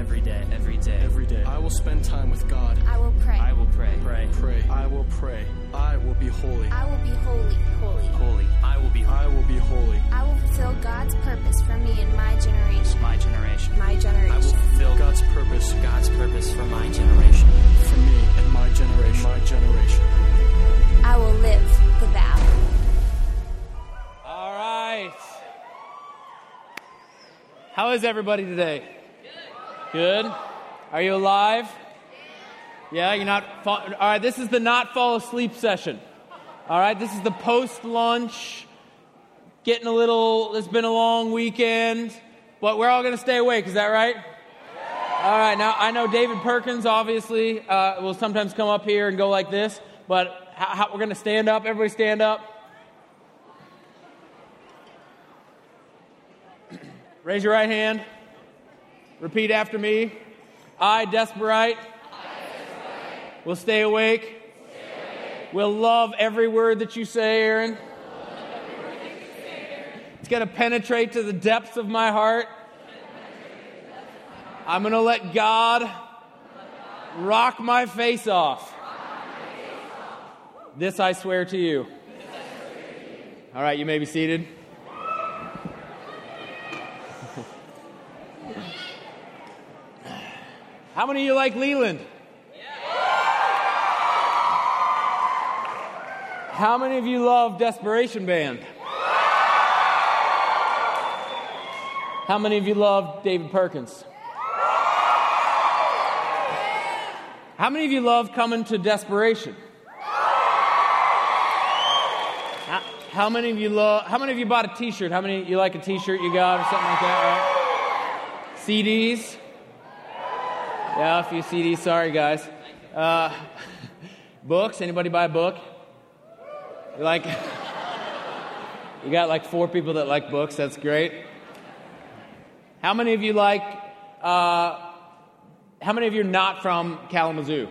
every day, every day, every day. I will spend time with God. I will pray. I will pray. Pray. Pray. I will pray. I will be holy. I will be holy. Holy. Holy. I will be I will be holy. I will fulfill God's purpose for me in my generation. my generation. My generation. I will fulfill God's purpose God's purpose for my generation. for me and my generation. My generation. I will live the vow. All right. How is everybody today? Good. Are you alive? Yeah, you're not. All right, this is the not fall asleep session. All right, this is the post lunch. Getting a little. It's been a long weekend, but we're all going to stay awake. Is that right? All right. Now I know David Perkins obviously uh, will sometimes come up here and go like this, but how, how, we're going to stand up. Everybody stand up. Raise your right hand. Repeat after me. I, Desperate, will stay awake. Will love every word that you say, Aaron. It's going to penetrate to the depths of my heart. I'm going to let God rock my face off. This I swear to you. All right, you may be seated. How many of you like Leeland? How many of you love Desperation Band? How many of you love David Perkins? How many of you love coming to Desperation? How, many of you love? How many of you bought a T-shirt? How many you like a T-shirt you got or something like that? Right? CDs. Yeah, a few CDs. Sorry, guys. Uh, books. Anybody buy a book? You like? you got like four people that like books. That's great. How many of you like? Uh, how many of you are not from Kalamazoo?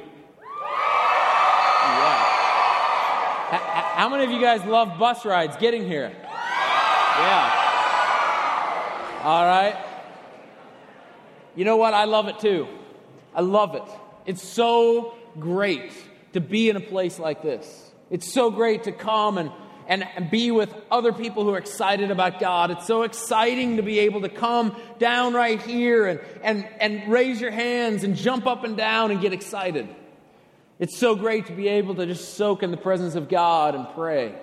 How many of you guys love bus rides getting here? Yeah. All right. You know what? I love it too. I love it. It's so great to be in a place like this. It's so great to come and, and, and be with other people who are excited about God. It's so exciting to be able to come down right here and, and, and raise your hands and jump up and down and get excited. It's so great to be able to just soak in the presence of God and pray.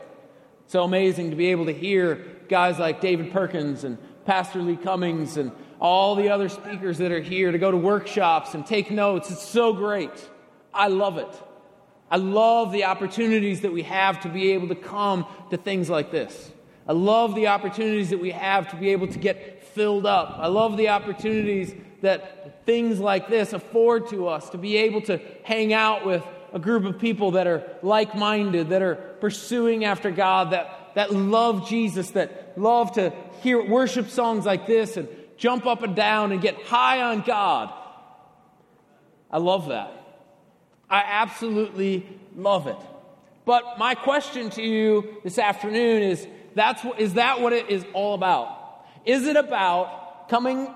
It's So amazing to be able to hear guys like David Perkins and Pastor Lee Cummings and all the other speakers that are here to go to workshops and take notes. It's so great. I love it. I love the opportunities that we have to be able to come to things like this. I love the opportunities that we have to be able to get filled up. I love the opportunities that things like this afford to us to be able to hang out with a group of people that are like minded, that are pursuing after God, that, that love Jesus, that love to hear worship songs like this and jump up and down and get high on God. I love that. I absolutely love it. But my question to you this afternoon is that's what, is that what it is all about? Is it about coming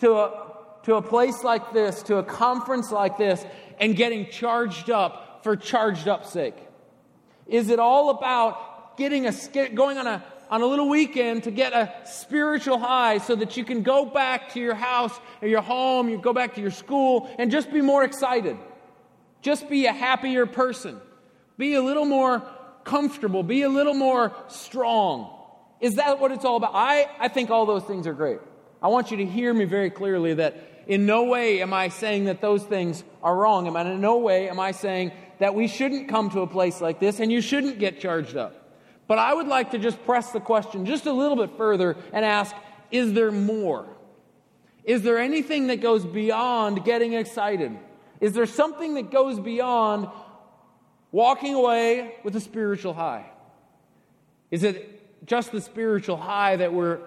to a, to a place like this, to a conference like this, and getting charged up for charged up sake? Is it all about getting a going on a on a little weekend to get a spiritual high so that you can go back to your house or your home, you go back to your school and just be more excited? Just be a happier person. Be a little more comfortable. Be a little more strong. Is that what it's all about? I, I think all those things are great. I want you to hear me very clearly that in no way am I saying that those things are wrong. And in no way am I saying that we shouldn't come to a place like this and you shouldn't get charged up. But I would like to just press the question just a little bit further and ask is there more? Is there anything that goes beyond getting excited? Is there something that goes beyond walking away with a spiritual high? Is it just the spiritual high that we're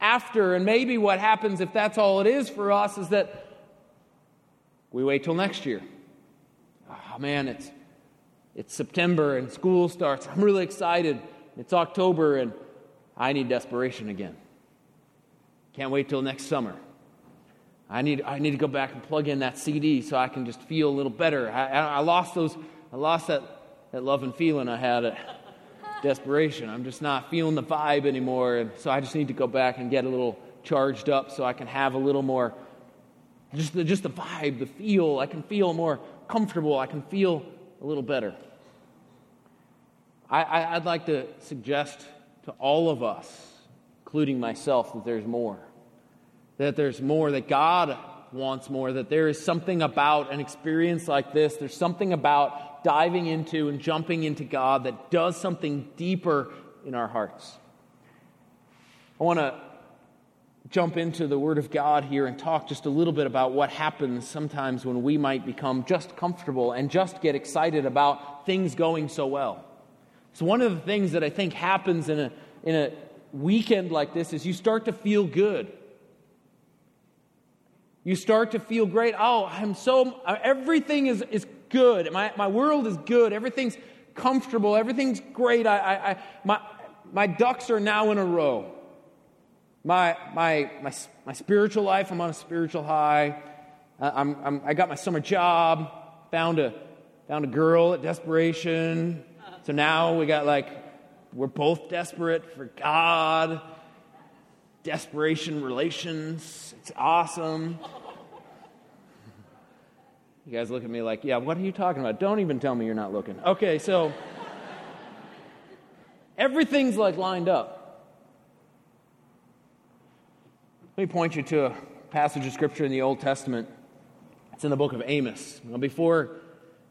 after? And maybe what happens if that's all it is for us is that we wait till next year. Oh man, it's, it's September and school starts. I'm really excited. It's October and I need desperation again. Can't wait till next summer. I need, I need to go back and plug in that CD so I can just feel a little better. I, I, lost those, I lost that, that love and feeling I had at desperation. I'm just not feeling the vibe anymore. And so I just need to go back and get a little charged up so I can have a little more, just the, just the vibe, the feel. I can feel more comfortable. I can feel a little better. I, I'd like to suggest to all of us, including myself, that there's more. That there's more, that God wants more, that there is something about an experience like this, there's something about diving into and jumping into God that does something deeper in our hearts. I want to jump into the Word of God here and talk just a little bit about what happens sometimes when we might become just comfortable and just get excited about things going so well. So, one of the things that I think happens in a, in a weekend like this is you start to feel good. You start to feel great. Oh, I'm so, everything is, is good. My, my world is good. Everything's comfortable. Everything's great. I, I, I, my, my ducks are now in a row. My, my, my, my spiritual life, I'm on a spiritual high. Uh, I'm, I'm, I got my summer job, found a, found a girl at desperation. So now we got like, we're both desperate for God, desperation relations. It's awesome. You guys look at me like, yeah, what are you talking about? Don't even tell me you're not looking. Okay, so everything's like lined up. Let me point you to a passage of scripture in the Old Testament. It's in the book of Amos. Now, before,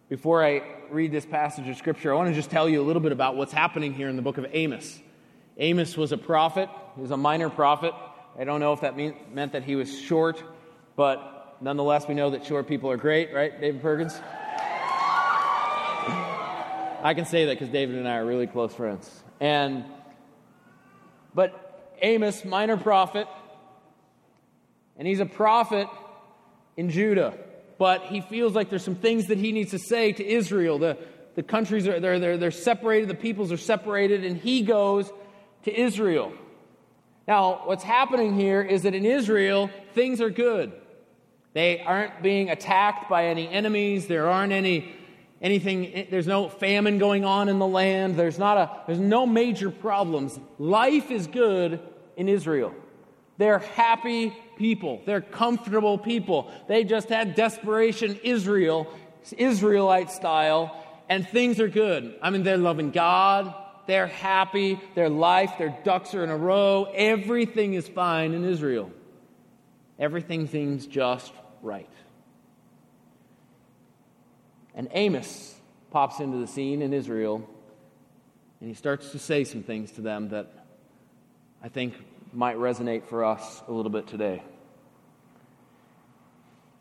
before I read this passage of scripture, I want to just tell you a little bit about what's happening here in the book of Amos. Amos was a prophet, he was a minor prophet. I don't know if that mean, meant that he was short, but nonetheless, we know that short people are great, right, David Perkins? I can say that because David and I are really close friends. And, but Amos, minor prophet, and he's a prophet in Judah, but he feels like there's some things that he needs to say to Israel. The, the countries are they're, they're, they're separated, the peoples are separated, and he goes to Israel. Now, what's happening here is that in Israel, things are good. They aren't being attacked by any enemies. There aren't any anything there's no famine going on in the land. There's not a there's no major problems. Life is good in Israel. They're happy people. They're comfortable people. They just had desperation Israel, Israelite style, and things are good. I mean, they're loving God. They're happy. Their life, their ducks are in a row. Everything is fine in Israel. Everything seems just right. And Amos pops into the scene in Israel, and he starts to say some things to them that I think might resonate for us a little bit today.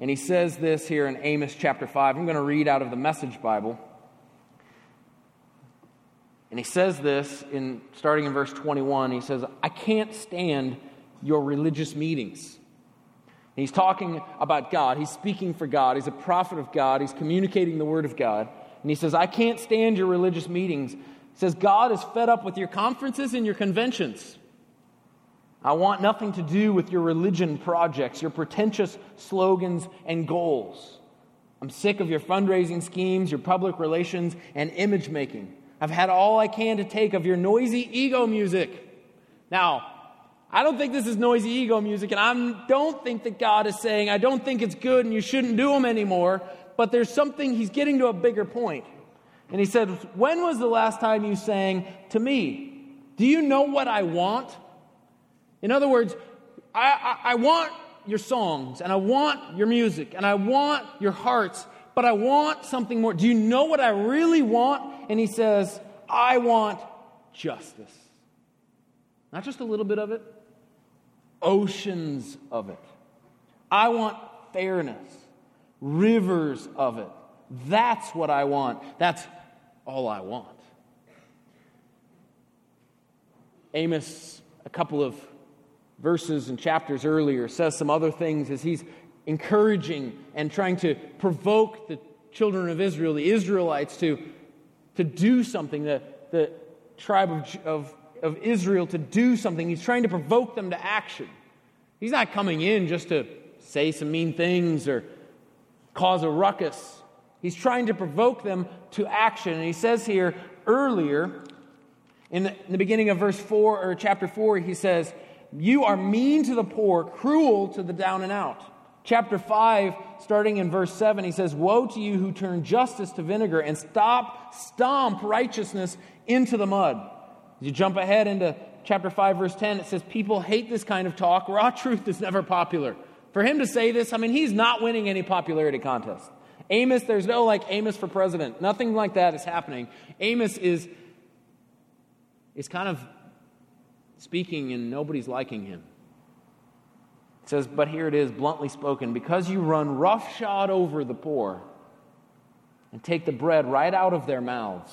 And he says this here in Amos chapter 5. I'm going to read out of the Message Bible. And he says this in starting in verse 21. He says, I can't stand your religious meetings. He's talking about God. He's speaking for God. He's a prophet of God. He's communicating the word of God. And he says, I can't stand your religious meetings. He says, God is fed up with your conferences and your conventions. I want nothing to do with your religion projects, your pretentious slogans and goals. I'm sick of your fundraising schemes, your public relations, and image making. I've had all I can to take of your noisy ego music. Now, I don't think this is noisy ego music, and I don't think that God is saying, I don't think it's good and you shouldn't do them anymore, but there's something, he's getting to a bigger point. And he said, When was the last time you sang to me? Do you know what I want? In other words, I, I, I want your songs, and I want your music, and I want your hearts, but I want something more. Do you know what I really want? And he says, I want justice. Not just a little bit of it, oceans of it. I want fairness, rivers of it. That's what I want. That's all I want. Amos, a couple of verses and chapters earlier, says some other things as he's encouraging and trying to provoke the children of Israel, the Israelites, to, to do something, the, the tribe of, of of Israel to do something. He's trying to provoke them to action. He's not coming in just to say some mean things or cause a ruckus. He's trying to provoke them to action. And he says here earlier, in the, in the beginning of verse 4 or chapter 4, he says, You are mean to the poor, cruel to the down and out. Chapter 5, starting in verse 7, he says, Woe to you who turn justice to vinegar and stop, stomp righteousness into the mud. You jump ahead into chapter 5, verse 10, it says, People hate this kind of talk. Raw truth is never popular. For him to say this, I mean, he's not winning any popularity contest. Amos, there's no like Amos for president. Nothing like that is happening. Amos is, is kind of speaking and nobody's liking him. It says, but here it is, bluntly spoken, because you run roughshod over the poor and take the bread right out of their mouths,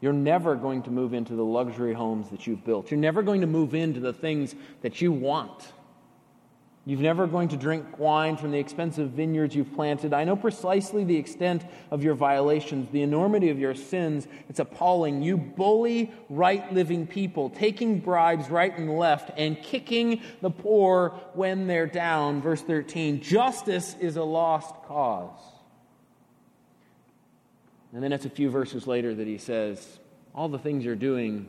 you're never going to move into the luxury homes that you've built. You're never going to move into the things that you want. You're never going to drink wine from the expensive vineyards you've planted. I know precisely the extent of your violations, the enormity of your sins. It's appalling. You bully right living people, taking bribes right and left, and kicking the poor when they're down. Verse 13 Justice is a lost cause. And then it's a few verses later that he says, All the things you're doing,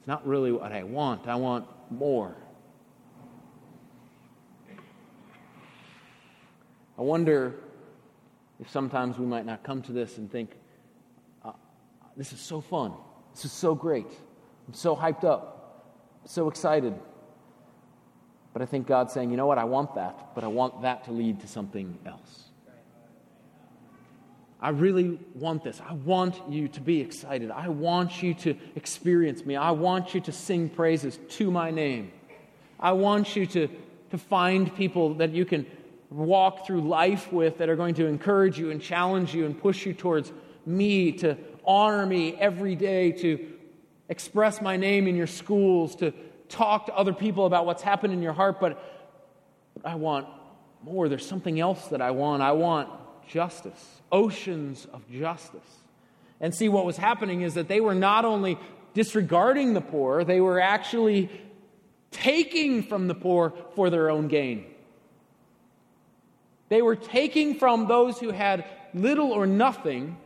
it's not really what I want. I want more. I wonder if sometimes we might not come to this and think, uh, this is so fun. This is so great. I'm so hyped up, so excited. But I think God's saying, you know what? I want that, but I want that to lead to something else. I really want this. I want you to be excited. I want you to experience me. I want you to sing praises to my name. I want you to, to find people that you can walk through life with that are going to encourage you and challenge you and push you towards me, to honor me every day, to express my name in your schools, to talk to other people about what's happened in your heart. But, I want more. There's something else that I want. I want justice, oceans of justice. And see, what was happening is that they were not only disregarding the poor, they were actually taking from the poor for their own gain. They were taking from those who had little or nothing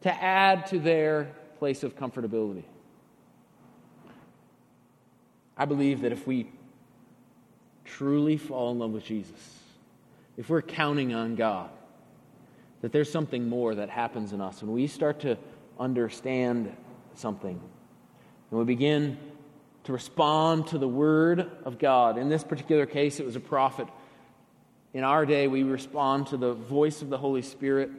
to add to their place of comfortability. I believe that if we truly fall in love with Jesus, if we're counting on God, that there's something more that happens in us when we start to understand something and we begin to respond to the Word of God. In this particular case, it was a prophet in our day, we respond to the voice of the Holy Spirit,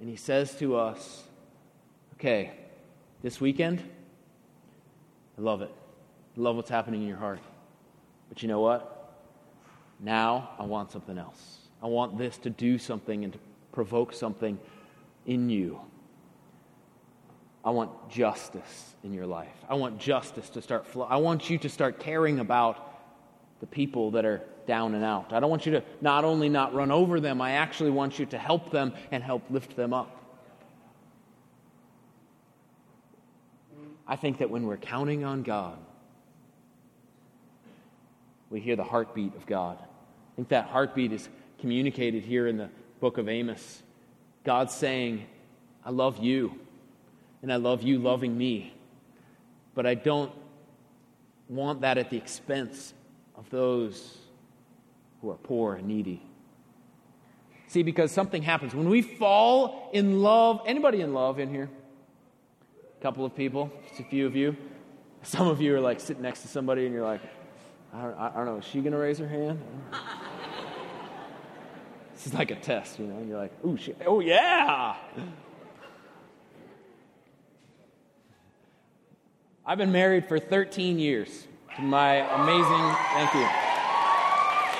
and He says to us, Okay, this weekend, I love it. I love what's happening in your heart. But you know what? Now I want something else. I want this to do something and to provoke something in you. I want justice in your life. I want justice to start flow. I want you to start caring about the people that are down and out. I don't want you to not only not run over them, I actually want you to help them and help lift them up. I think that when we're counting on God, we hear the heartbeat of God. I think that heartbeat is communicated here in the book of Amos. God saying, I love you, and I love you loving me, but I don't want that at the expense of those who are poor and needy. See, because something happens. When we fall in love, anybody in love in here? A couple of people, just a few of you. Some of you are like sitting next to somebody and you're like, I don't, I don't know, is she going to raise her hand? this is like a test, you know, and you're like, ooh, she, oh, yeah. I've been married for 13 years to my amazing, thank you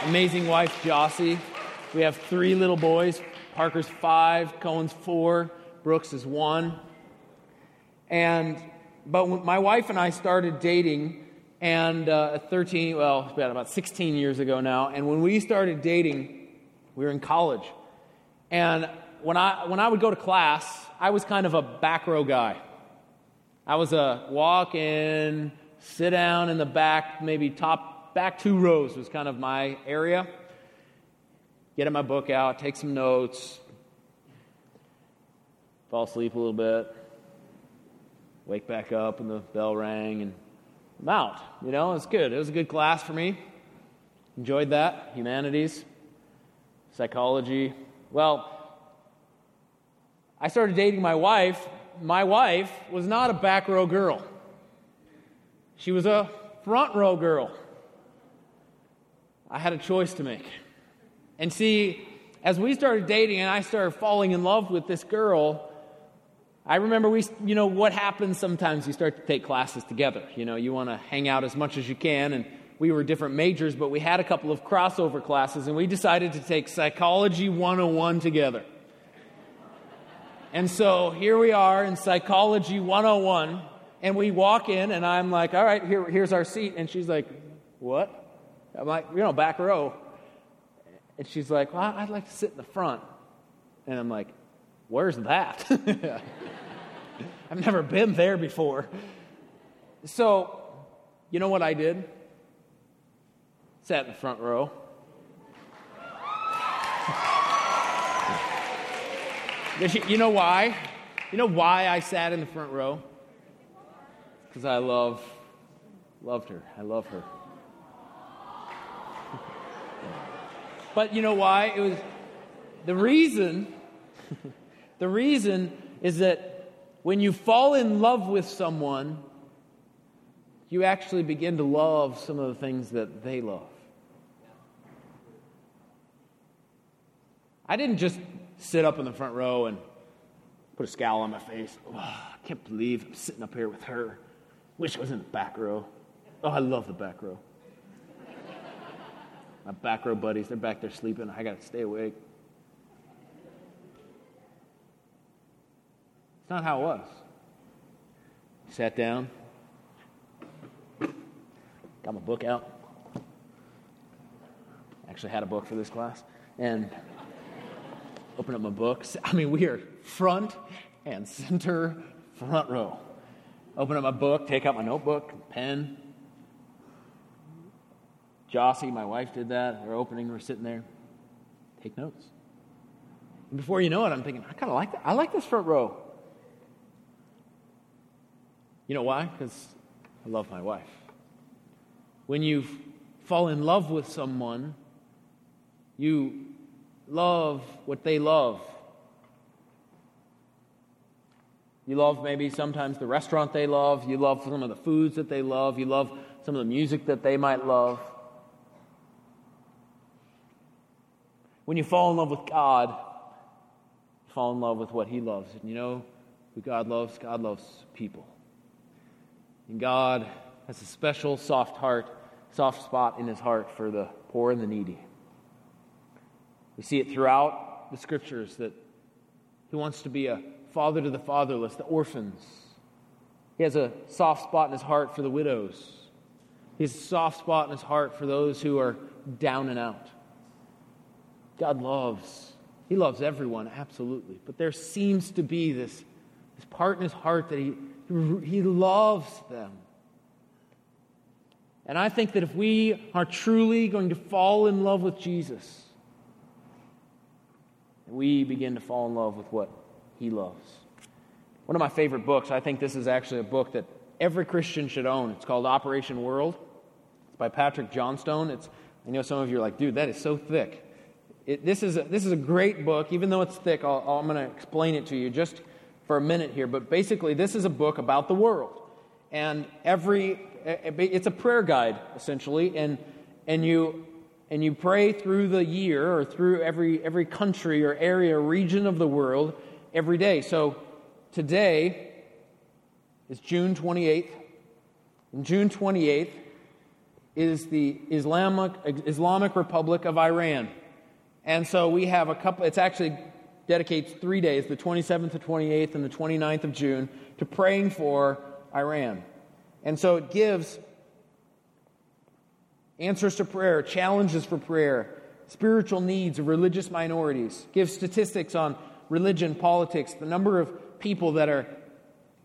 amazing wife, Jossie. We have three little boys. Parker's five, Cohen's four, Brooks is one. And, but my wife and I started dating, and uh, 13, well, about 16 years ago now. And when we started dating, we were in college. And when I, when I would go to class, I was kind of a back row guy. I was a walk in, sit down in the back, maybe top back two rows was kind of my area. Getting my book out, take some notes, fall asleep a little bit, wake back up, and the bell rang, and I'm out. You know, it's good. It was a good class for me. Enjoyed that. Humanities, psychology. Well, I started dating my wife. My wife was not a back row girl, she was a front row girl. I had a choice to make. And see, as we started dating and I started falling in love with this girl, I remember we, you know, what happens sometimes you start to take classes together. You know, you want to hang out as much as you can. And we were different majors, but we had a couple of crossover classes and we decided to take Psychology 101 together. And so here we are in Psychology 101, and we walk in, and I'm like, all right, here, here's our seat. And she's like, what? I'm like, you know, back row. And she's like, well, I'd like to sit in the front. And I'm like, where's that? I've never been there before. So, you know what I did? Sat in the front row. you know why? You know why I sat in the front row? Because I love, loved her. I love her. But you know why? It was the reason. the reason is that when you fall in love with someone, you actually begin to love some of the things that they love. I didn't just sit up in the front row and put a scowl on my face. Oh, I can't believe I'm sitting up here with her. Wish I was in the back row. Oh, I love the back row. My back row buddies, they're back there sleeping. I got to stay awake. It's not how it was. Sat down, got my book out. Actually, had a book for this class. And open up my books. I mean, we are front and center, front row. Open up my book, take out my notebook, pen, Jossie, my wife, did that. Our opening, we're sitting there. Take notes. And before you know it, I'm thinking, I kind of like that. I like this front row. You know why? Because I love my wife. When you fall in love with someone, you love what they love. You love maybe sometimes the restaurant they love. You love some of the foods that they love. You love some of the music that they might love. When you fall in love with God, you fall in love with what He loves. And you know who God loves? God loves people. And God has a special soft heart, soft spot in His heart for the poor and the needy. We see it throughout the scriptures that He wants to be a father to the fatherless, the orphans. He has a soft spot in His heart for the widows. He has a soft spot in His heart for those who are down and out. God loves. He loves everyone, absolutely. But there seems to be this, this part in his heart that he, he loves them. And I think that if we are truly going to fall in love with Jesus, we begin to fall in love with what he loves. One of my favorite books, I think this is actually a book that every Christian should own. It's called Operation World. It's by Patrick Johnstone. It's, I know some of you are like, dude, that is so thick. It, this, is a, this is a great book. Even though it's thick, I'll, I'm going to explain it to you just for a minute here. But basically, this is a book about the world. And every, it's a prayer guide, essentially. And, and, you, and you pray through the year or through every, every country or area region of the world every day. So today is June 28th. And June 28th is the Islamic, Islamic Republic of Iran. And so we have a couple, it's actually dedicates three days, the 27th, the 28th, and the 29th of June, to praying for Iran. And so it gives answers to prayer, challenges for prayer, spiritual needs of religious minorities, gives statistics on religion, politics, the number of people that are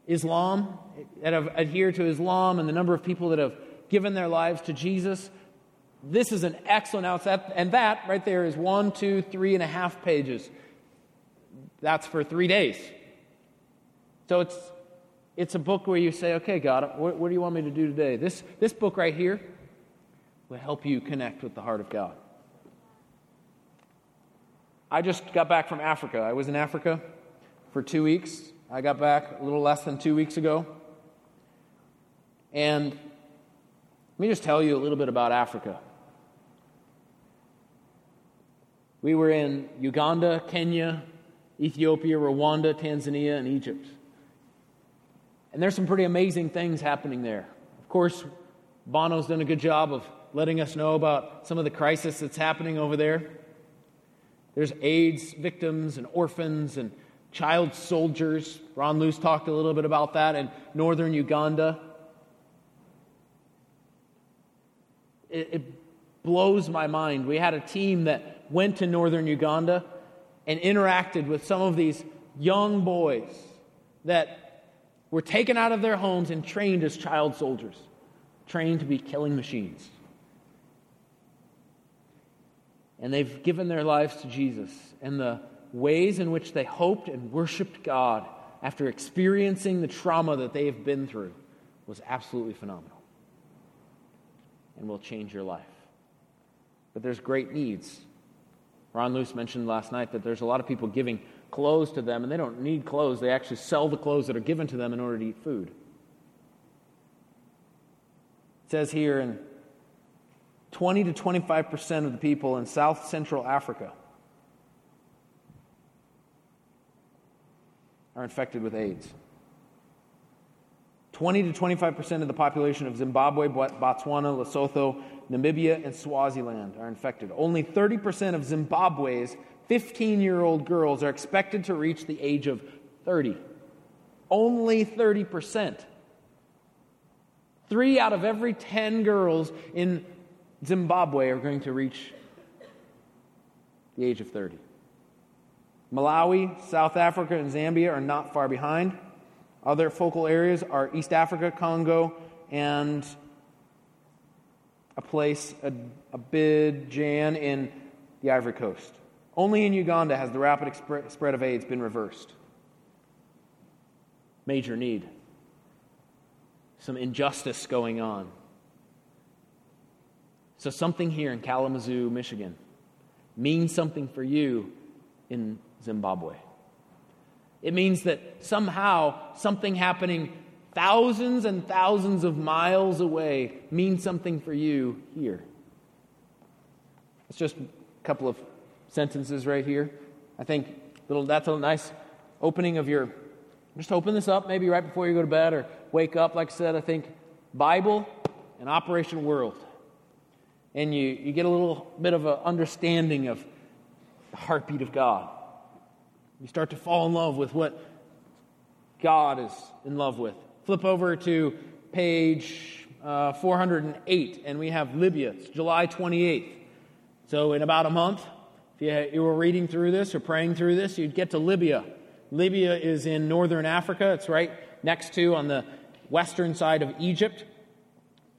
Islam, that have adhered to Islam, and the number of people that have given their lives to Jesus, This is an excellent. That, and that right there is one, two, three and a half pages. That's for three days. So it's, it's a book where you say, okay, God, what, what do you want me to do today? This, this book right here will help you connect with the heart of God. I just got back from Africa. I was in Africa for two weeks. I got back a little less than two weeks ago. And let me just tell you a little bit about Africa. We were in Uganda, Kenya, Ethiopia, Rwanda, Tanzania, and Egypt. And there's some pretty amazing things happening there. Of course, Bono's done a good job of letting us know about some of the crisis that's happening over there. There's AIDS victims and orphans and child soldiers. Ron Luce talked a little bit about that in northern Uganda. It, it blows my mind. We had a team that went to northern Uganda and interacted with some of these young boys that were taken out of their homes and trained as child soldiers, trained to be killing machines and they've given their lives to Jesus. And the ways in which they hoped and worshiped God after experiencing the trauma that they have been through was absolutely phenomenal and will change your life. But there's great needs. Ron Luce mentioned last night that there's a lot of people giving clothes to them, and they don't need clothes. They actually sell the clothes that are given to them in order to eat food. It says here in 20 to 25% of the people in South Central Africa are infected with AIDS. 20 to 25% of the population of Zimbabwe, Botswana, Lesotho, Namibia, and Swaziland are infected. Only 30% of Zimbabwe's 15 year old girls are expected to reach the age of 30. Only 30%. Three out of every 10 girls in Zimbabwe are going to reach the age of 30. Malawi, South Africa, and Zambia are not far behind. Other focal areas are East Africa, Congo, and a place, Abidjan in the Ivory Coast. Only in Uganda has the rapid spread of AIDS been reversed. Major need. Some injustice going on. So, something here in Kalamazoo, Michigan, means something for you in Zimbabwe. It means that somehow something happening thousands and thousands of miles away means something for you here. It's just a couple of sentences right here. I think little, that's a nice opening of your. Just open this up maybe right before you go to bed or wake up. Like I said, I think Bible and Operation World and you, you get a little bit of an understanding of the heartbeat of God. You start to fall in love with what God is in love with. Flip over to page uh, 408, and we have Libya. It's July 28th. So, in about a month, if you, you were reading through this or praying through this, you'd get to Libya. Libya is in northern Africa. It's right next to, on the western side of Egypt,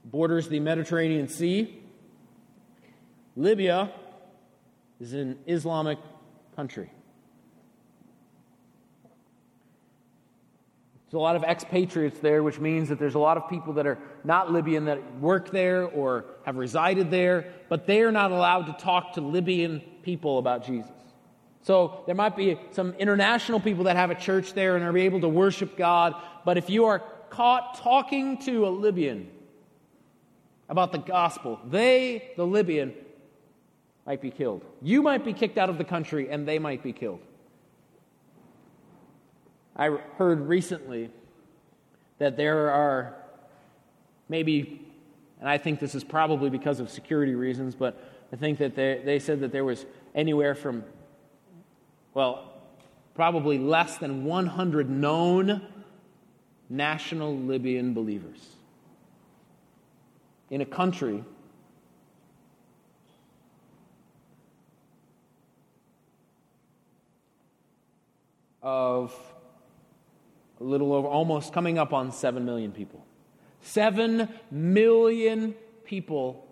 borders the Mediterranean Sea. Libya is an Islamic country. There's a lot of expatriates there, which means that there's a lot of people that are not Libyan that work there or have resided there, but they are not allowed to talk to Libyan people about Jesus. So there might be some international people that have a church there and are able to worship God, but if you are caught talking to a Libyan about the gospel, they, the Libyan, might be killed. You might be kicked out of the country and they might be killed. I heard recently that there are maybe, and I think this is probably because of security reasons, but I think that they, they said that there was anywhere from, well, probably less than 100 known national Libyan believers in a country of a little over, almost coming up on 7 million people. 7 million people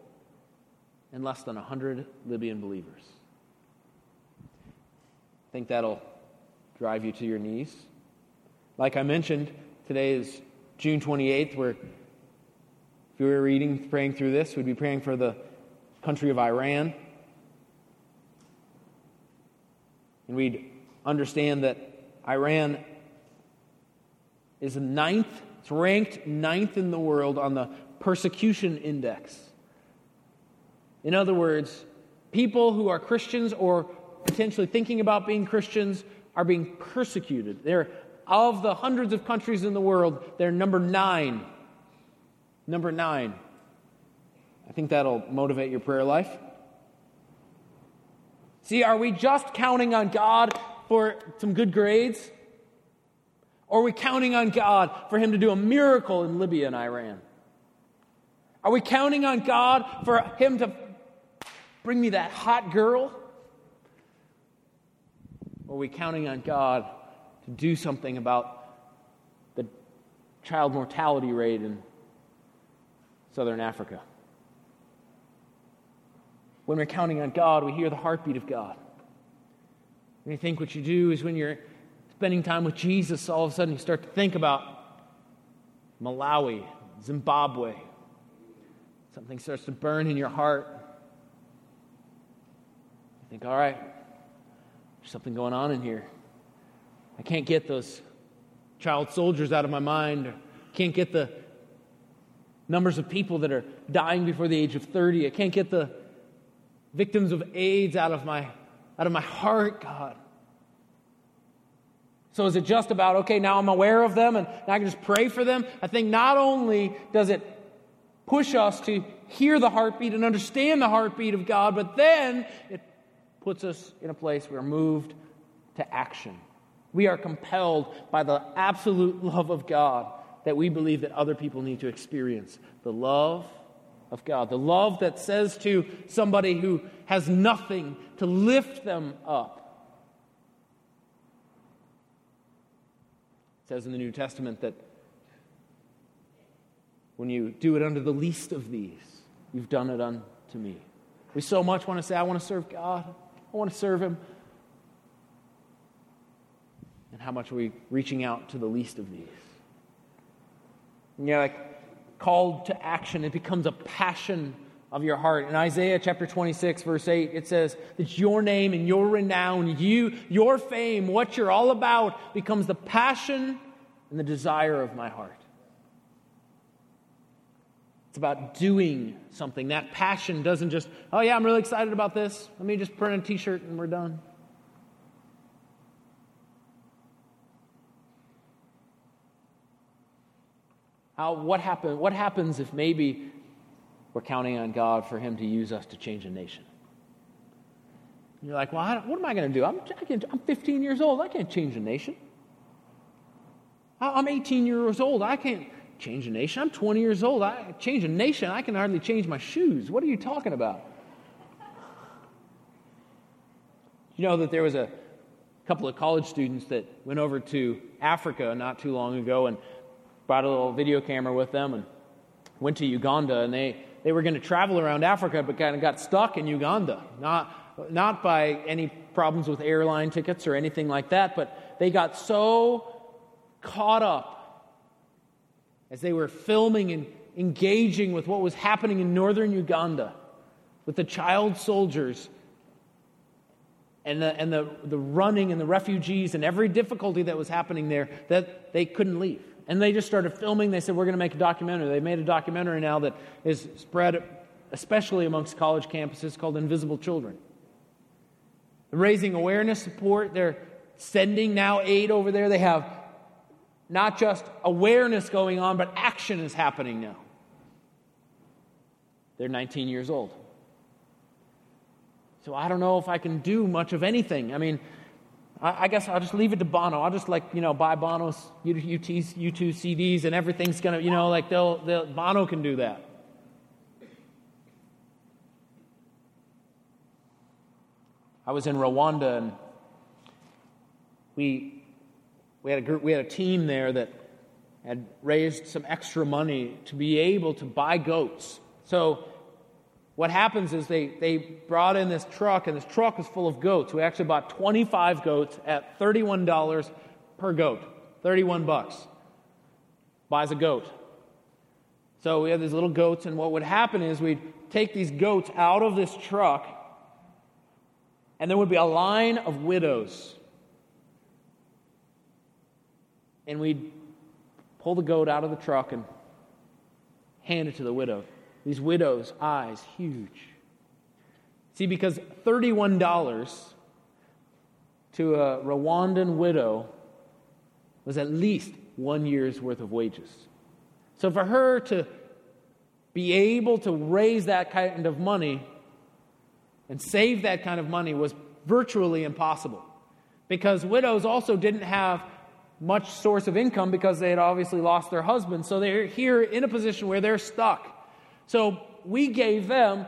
and less than 100 Libyan believers. Think that'll drive you to your knees? Like I mentioned, today is June 28th, where if we were reading, praying through this, we'd be praying for the country of Iran. And we'd understand that Iran is ninth, it's ranked ninth in the world on the persecution index. In other words, people who are Christians or potentially thinking about being Christians are being persecuted. They're of the hundreds of countries in the world, they're number nine. Number nine. I think that'll motivate your prayer life. See, are we just counting on God for some good grades? Are we counting on God for Him to do a miracle in Libya and Iran? Are we counting on God for Him to bring me that hot girl? Or are we counting on God to do something about the child mortality rate in southern Africa? When we're counting on God, we hear the heartbeat of God. And you think what you do is when you're spending time with Jesus, all of a sudden you start to think about Malawi, Zimbabwe. Something starts to burn in your heart. You think, all right, there's something going on in here. I can't get those child soldiers out of my mind. Can't get the numbers of people that are dying before the age of 30. I can't get the victims of AIDS out of my, out of my heart, God. So is it just about, okay, now I'm aware of them and I can just pray for them? I think not only does it push us to hear the heartbeat and understand the heartbeat of God, but then it puts us in a place where we're moved to action. We are compelled by the absolute love of God that we believe that other people need to experience. The love of God. The love that says to somebody who has nothing to lift them up. It says in the New Testament that when you do it under the least of these, you've done it unto me. We so much want to say, I want to serve God, I want to serve Him. And how much are we reaching out to the least of these? And you're like, called to action. It becomes a passion of your heart. In Isaiah chapter 26, verse 8, it says that your name and your renown, you, your fame, what you're all about, becomes the passion and the desire of my heart. It's about doing something. That passion doesn't just, oh yeah, I'm really excited about this. Let me just print a t shirt and we're done. How, what, happen, what happens if maybe we're counting on God for Him to use us to change a nation? And you're like, well, what am I going to do? I'm, I'm 15 years old. I can't change a nation. I'm 18 years old. I can't change a nation. I'm 20 years old. I change a nation. I can hardly change my shoes. What are you talking about? You know that there was a couple of college students that went over to Africa not too long ago and brought a little video camera with them and went to Uganda. And they, they were going to travel around Africa, but kind of got stuck in Uganda. Not, not by any problems with airline tickets or anything like that, but they got so caught up as they were filming and engaging with what was happening in northern Uganda with the child soldiers and the, and the, the running and the refugees and every difficulty that was happening there that they couldn't leave. And they just started filming. They said, We're going to make a documentary. They made a documentary now that is spread, especially amongst college campuses, called Invisible Children. They're raising awareness, support. They're sending now aid over there. They have not just awareness going on, but action is happening now. They're 19 years old. So I don't know if I can do much of anything. I mean, I, I guess I'll just leave it to Bono. I'll just like, you know, buy Bono's U2, U2 CDs and everything's going to, you know, like they'll, they'll, Bono can do that. I was in Rwanda and we, we, had a group, we had a team there that had raised some extra money to be able to buy goats. So what happens is they, they brought in this truck, and this truck was full of goats. We actually bought 25 goats at $31 per goat. 31 bucks. Buys a goat. So we had these little goats, and what would happen is we'd take these goats out of this truck, and there would be a line of widows. And we'd pull the goat out of the truck and hand it to the widow. These widows' eyes, huge. See, because $31 to a Rwandan widow was at least one year's worth of wages. So for her to be able to raise that kind of money and save that kind of money was virtually impossible. Because widows also didn't have much source of income because they had obviously lost their husband. So they're here in a position where they're stuck. So we gave them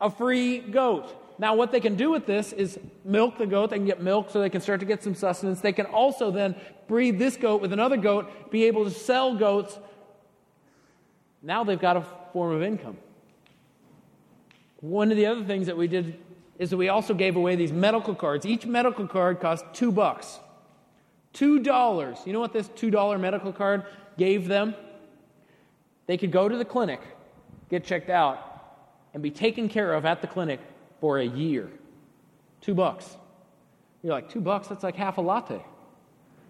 a free goat. Now, what they can do with this is milk the goat. They can get milk so they can start to get some sustenance. They can also then breed this goat with another goat, be able to sell goats. Now they've got a form of income. One of the other things that we did is that we also gave away these medical cards. Each medical card cost two bucks. Two dollars. You know what this two dollar medical card gave them? They could go to the clinic, get checked out, and be taken care of at the clinic for a year. Two bucks. You're like, two bucks? That's like half a latte.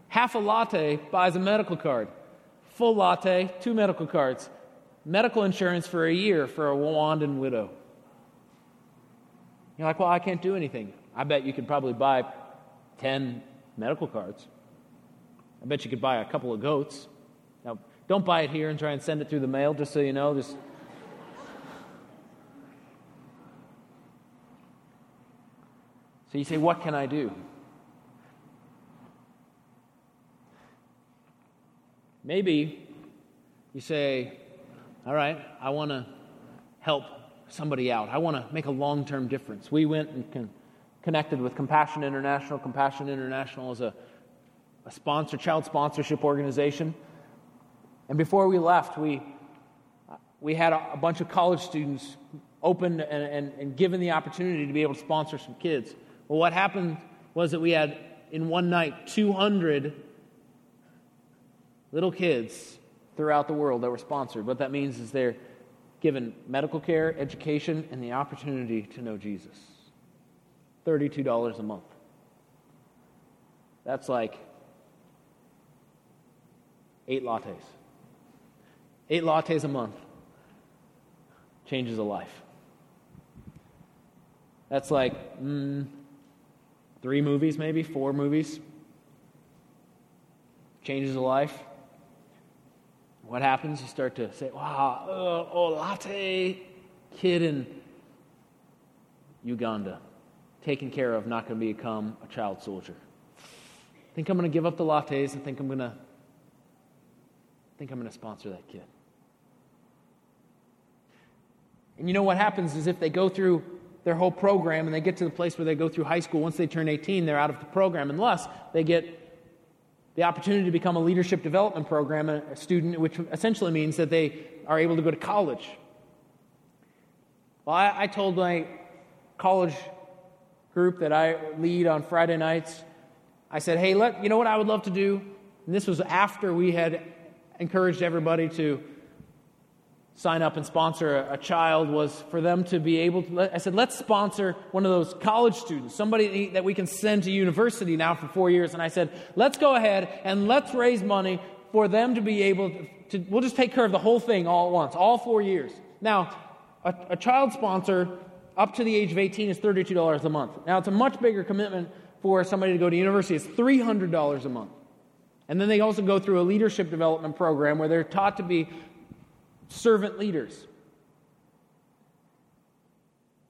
Half a latte buys a medical card. Full latte, two medical cards. Medical insurance for a year for a Rwandan widow. You're like, well, I can't do anything. I bet you could probably buy 10 medical cards. I bet you could buy a couple of goats. Now, don't buy it here and try and send it through the mail, just so you know. Just So you say, What can I do? Maybe you say, All right, I want to help somebody out. I want to make a long term difference. We went and con- connected with Compassion International. Compassion International is a, a sponsor, child sponsorship organization. And before we left, we, we had a, a bunch of college students opened and, and, and given the opportunity to be able to sponsor some kids. Well, what happened was that we had, in one night, 200 little kids throughout the world that were sponsored. What that means is they're given medical care, education, and the opportunity to know Jesus. $32 a month. That's like eight lattes. Eight lattes a month changes a life. That's like mm, three movies, maybe four movies. Changes a life. What happens? You start to say, wow, uh, oh, oh latte kid in Uganda, taken care of, not going to become a child soldier. I think I'm going to give up the lattes. I think I'm going to think I'm going to sponsor that kid. And you know what happens is if they go through their whole program and they get to the place where they go through high school, once they turn 18, they're out of the program unless they get the opportunity to become a leadership development program a student, which essentially means that they are able to go to college. Well, I, I told my college group that I lead on Friday nights, I said, hey, let, you know what I would love to do? And this was after we had encouraged everybody to sign up and sponsor a, child was for them to be able to. I said, let's sponsor one of those college students, somebody that we can send to university now for four years. And I said, let's go ahead and let's raise money for them to be able to. to we'll just take care of the whole thing all at once, all four years. Now, a, a child sponsor up to the age of 18 is $32 a month. Now, it's a much bigger commitment for somebody to go to university. It's $300 a month. And then they also go through a leadership development program where they're taught to be servant leaders.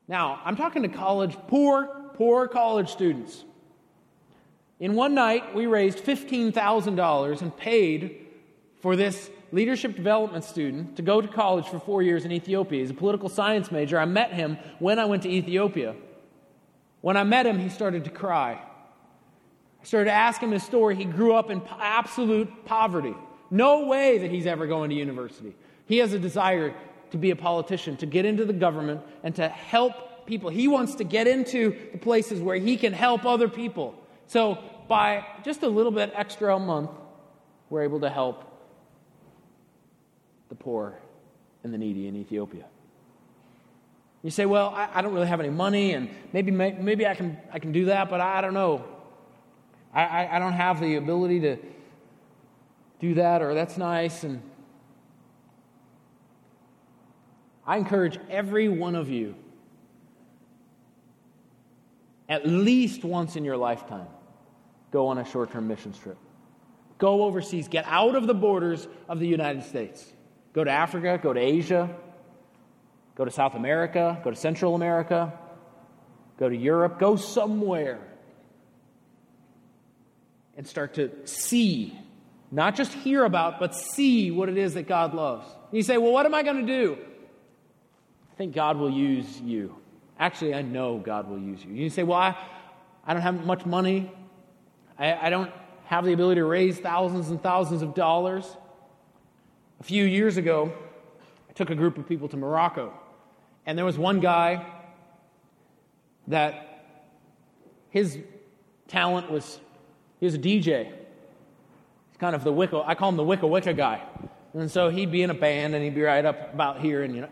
Now, I'm talking to college, poor, poor college students. In one night, we raised $15,000 and paid for this leadership development student to go to college for four years in Ethiopia. He's a political science major. I met him when I went to Ethiopia. When I met him, he started to cry. I started to ask him his story. He grew up in absolute poverty. No way that he's ever going to university. He has a desire to be a politician, to get into the government and to help people. He wants to get into the places where he can help other people. So, by just a little bit extra a month, we're able to help the poor and the needy in Ethiopia. You say, well, I, I don't really have any money, and maybe, maybe I, can, I can do that, but I, don't know. I, I, I don't have the ability to do that, or that's nice. And I encourage every one of you, at least once in your lifetime, go on a short term mission trip. Go overseas. Get out of the borders of the United States. Go to Africa, go to Asia, go to South America, go to Central America, go to Europe, go somewhere and start to see, not just hear about, but see what it is that God loves. You say, Well, what am I going to do? Think God will use you. Actually, I know God will use you. You say, Well, I, I don't have much money. I, I don't have the ability to raise thousands and thousands of dollars. A few years ago, I took a group of people to Morocco, and there was one guy that his talent was he was a DJ. He's kind of the wicca, I call him the wicca wicca guy. And so he'd be in a band and he'd be right up about here and, you know,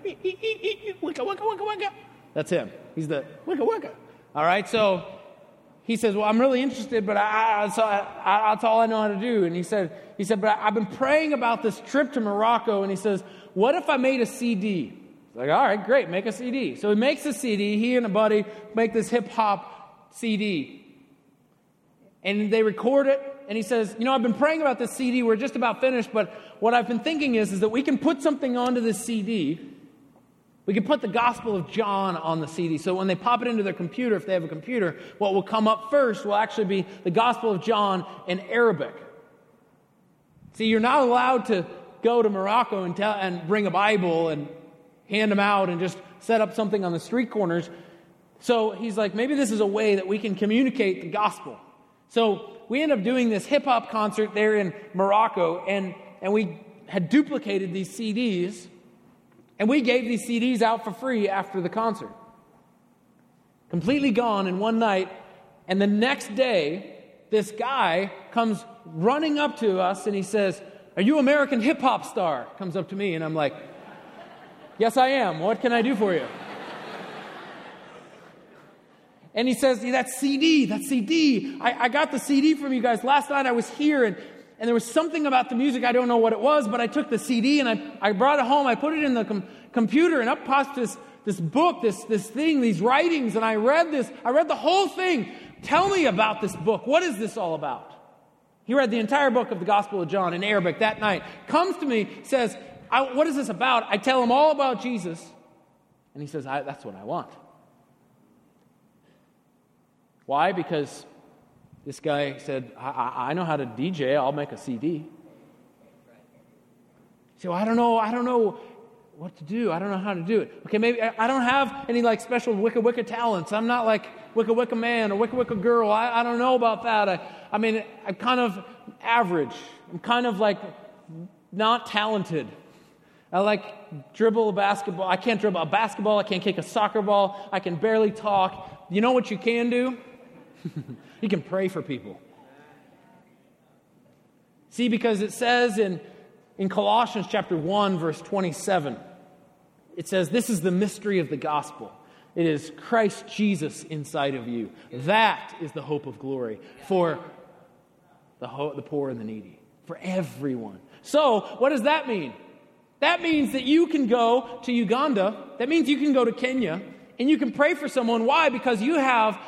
wicca wicca wicca wicca. That's him. He's the wicca wicca. All right, so he says, "Well, I'm really interested, but I, I, so I, that's all I know how to do." And he said, "He said, but I've been praying about this trip to Morocco." And he says, "What if I made a CD?" He's like, "All right, great, make a CD." So he makes a CD. He and a buddy make this hip hop CD, and they record it. And he says, "You know, I've been praying about this CD. We're just about finished, but what I've been thinking is, is that we can put something onto this CD." We can put the Gospel of John on the CD. So when they pop it into their computer, if they have a computer, what will come up first will actually be the Gospel of John in Arabic. See, you're not allowed to go to Morocco and, tell, and bring a Bible and hand them out and just set up something on the street corners. So he's like, maybe this is a way that we can communicate the gospel. So we end up doing this hip hop concert there in Morocco, and, and we had duplicated these CDs and we gave these CDs out for free after the concert. Completely gone in one night. And the next day, this guy comes running up to us and he says, Are you American hip hop star? Comes up to me and I'm like, Yes, I am. What can I do for you? And he says, That CD, that CD. I, I got the CD from you guys. Last night I was here and and there was something about the music, I don't know what it was, but I took the CD and I, I brought it home, I put it in the com- computer, and up popped this, this book, this, this thing, these writings, and I read this, I read the whole thing. Tell me about this book. What is this all about? He read the entire book of the Gospel of John in Arabic that night, comes to me, says, What is this about? I tell him all about Jesus, and he says, That's what I want. Why? Because this guy said, I, I, know how to DJ, I'll make a CD. So I don't know, I don't know what to do. I don't know how to do it. Okay, maybe I don't have any like special Wicca Wicca talents. I'm not like Wicca Wicca man or Wicca Wicca girl. I, I don't know about that. I, I mean, I'm kind of average. I'm kind of like not talented. I like dribble a basketball. I can't dribble a basketball. I can't kick a soccer ball. I can barely talk. You know what you can do? You can pray for people. See, because it says in, in Colossians chapter 1, verse 27, it says, This is the mystery of the gospel. It is Christ Jesus inside of you. That is the hope of glory for the, ho- the poor and the needy, for everyone. So, what does that mean? That means that you can go to Uganda. That means you can go to Kenya and you can pray for someone. Why? Because you have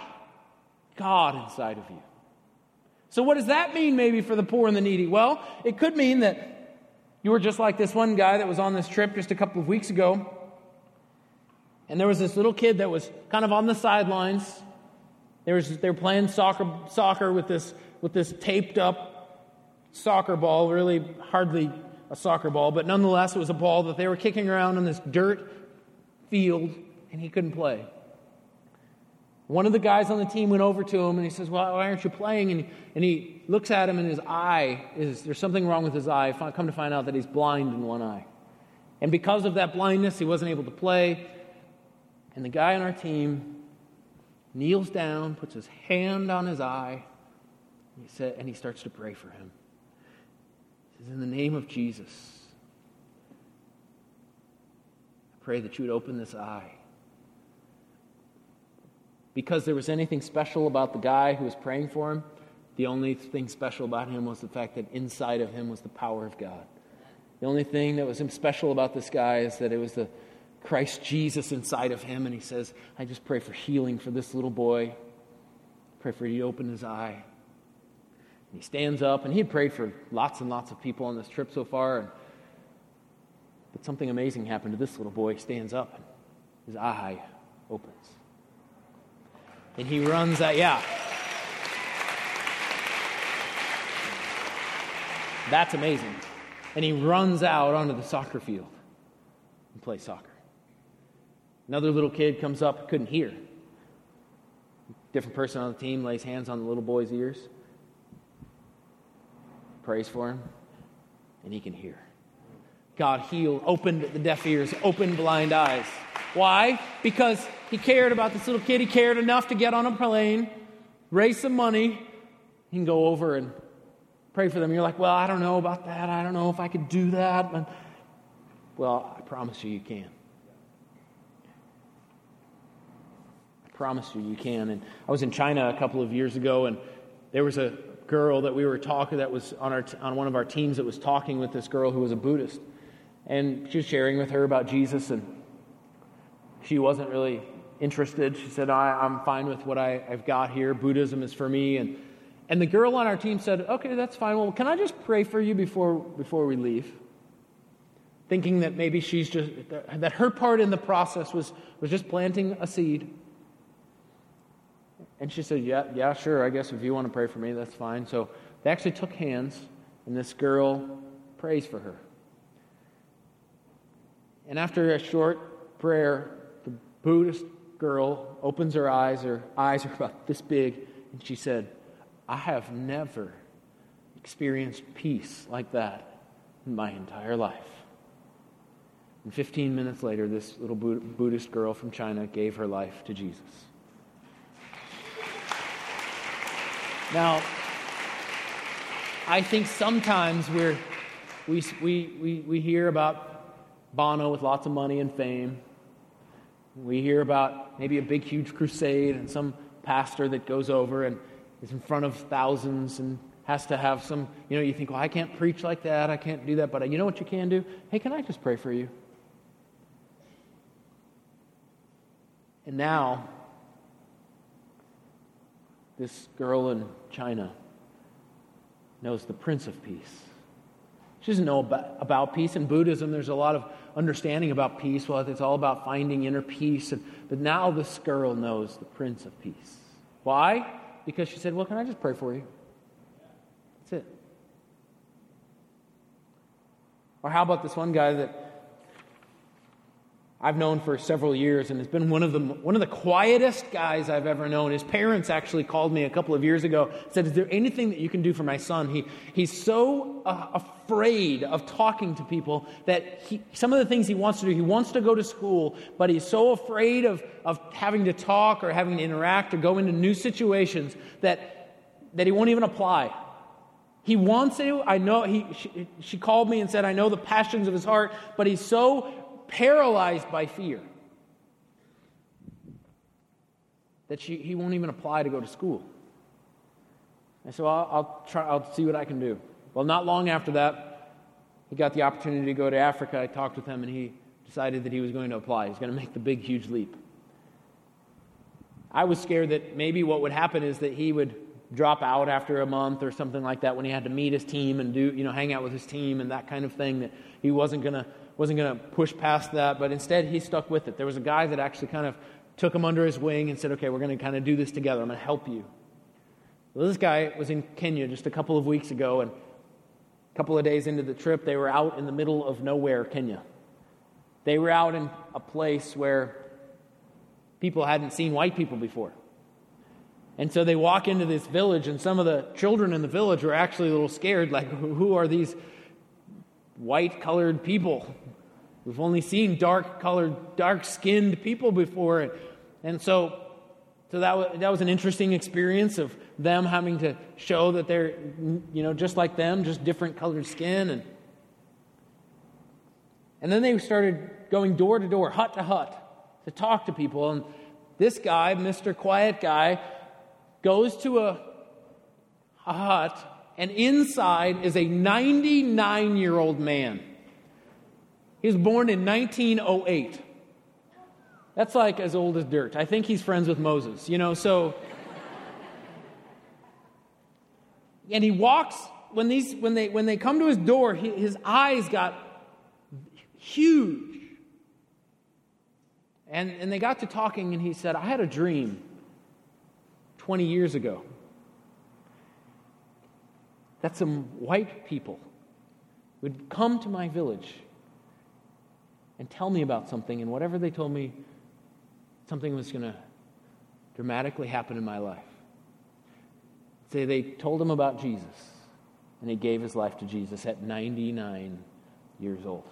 God inside of you. So, what does that mean maybe for the poor and the needy? Well, it could mean that you were just like this one guy that was on this trip just a couple of weeks ago. And there was this little kid that was kind of on the sidelines. There was, they were playing soccer, soccer with, this, with this taped up soccer ball, really hardly a soccer ball, but nonetheless, it was a ball that they were kicking around in this dirt field, and he couldn't play. One of the guys on the team went over to him and he says, Well, why aren't you playing? And, and he looks at him and his eye is, there's something wrong with his eye. I come to find out that he's blind in one eye. And because of that blindness, he wasn't able to play. And the guy on our team kneels down, puts his hand on his eye, and he, said, and he starts to pray for him. He says, In the name of Jesus, I pray that you would open this eye. Because there was anything special about the guy who was praying for him, the only thing special about him was the fact that inside of him was the power of God. The only thing that was special about this guy is that it was the Christ Jesus inside of him. And he says, I just pray for healing for this little boy. Pray for to open his eye. And he stands up, and he had prayed for lots and lots of people on this trip so far. And, but something amazing happened to this little boy. He stands up, and his eye opens. And he runs out, yeah. That's amazing. And he runs out onto the soccer field and plays soccer. Another little kid comes up, couldn't hear. Different person on the team lays hands on the little boy's ears, prays for him, and he can hear. God healed, opened the deaf ears, opened blind eyes. Why? Because he cared about this little kid. He cared enough to get on a plane, raise some money, can go over and pray for them. You're like, well, I don't know about that. I don't know if I could do that. Well, I promise you, you can. I promise you, you can. And I was in China a couple of years ago, and there was a girl that we were talking that was on, our, on one of our teams that was talking with this girl who was a Buddhist. And she was sharing with her about Jesus, and she wasn't really interested. She said, I, am fine with what I, have got here. Buddhism is for me. And, and the girl on our team said, Okay, that's fine. Well, can I just pray for you before, before we leave? Thinking that maybe she's just, that her part in the process was, was just planting a seed. And she said, Yeah, yeah, sure. I guess if you want to pray for me, that's fine. So they actually took hands, and this girl prays for her. And after a short prayer, Buddhist girl opens her eyes. Her eyes are about this big, and she said, I have never experienced peace like that in my entire life. And 15 minutes later, this little Buddhist girl from China gave her life to Jesus. Now, I think sometimes we're, we, we, we, we hear about Bono with lots of money and fame. We hear about maybe a big, huge crusade and some pastor that goes over and is in front of thousands and has to have some, you know, you think, well, I can't preach like that. I can't do that. But uh, you know what you can do? Hey, can I just pray for you? And now, this girl in China knows the Prince of Peace. She doesn't know about, about peace. In Buddhism, there's a lot of understanding about peace. Well, it's all about finding inner peace. And, but now this girl knows the Prince of Peace. Why? Because she said, Well, can I just pray for you? That's it. Or how about this one guy that I've known for several years and has been one of the one of the quietest guys I've ever known. His parents actually called me a couple of years ago. Said, "Is there anything that you can do for my son?" He he's so uh, afraid of talking to people that he, some of the things he wants to do, he wants to go to school, but he's so afraid of of having to talk or having to interact or go into new situations that that he won't even apply. He wants to. I know he she, she called me and said, "I know the passions of his heart," but he's so paralyzed by fear that she, he won't even apply to go to school. I said, I'll, try, I'll see what I can do. Well, not long after that, he got the opportunity to go to Africa. I talked with him, and he decided that he was going to apply. He's going to make the big, huge leap. I was scared that maybe what would happen is that he would drop out after a month or something like that when he had to meet his team and do, you know, hang out with his team and that kind of thing, that he wasn't going to wasn't going to push past that, but instead he stuck with it. There was a guy that actually kind of took him under his wing and said, okay, we're going to kind of do this together. I'm going to help you. Well, this guy was in Kenya just a couple of weeks ago, and a couple of days into the trip, they were out in the middle of nowhere, Kenya. They were out in a place where people hadn't seen white people before. And so they walk into this village, and some of the children in the village were actually a little scared like, who are these white colored people? We've only seen dark colored, dark skinned people before. And so, so that, was, that was an interesting experience of them having to show that they're, you know, just like them, just different colored skin. And, and then they started going door to door, hut to hut, to talk to people. And this guy, Mr. Quiet Guy, goes to a, a hut, and inside is a 99 year old man. He was born in 1908. That's like as old as dirt. I think he's friends with Moses, you know, so. and he walks, when, these, when, they, when they come to his door, he, his eyes got huge. And, and they got to talking, and he said, I had a dream 20 years ago that some white people would come to my village and tell me about something, and whatever they told me, something was going to dramatically happen in my life. Say they told him about Jesus, and he gave his life to Jesus at 99 years old.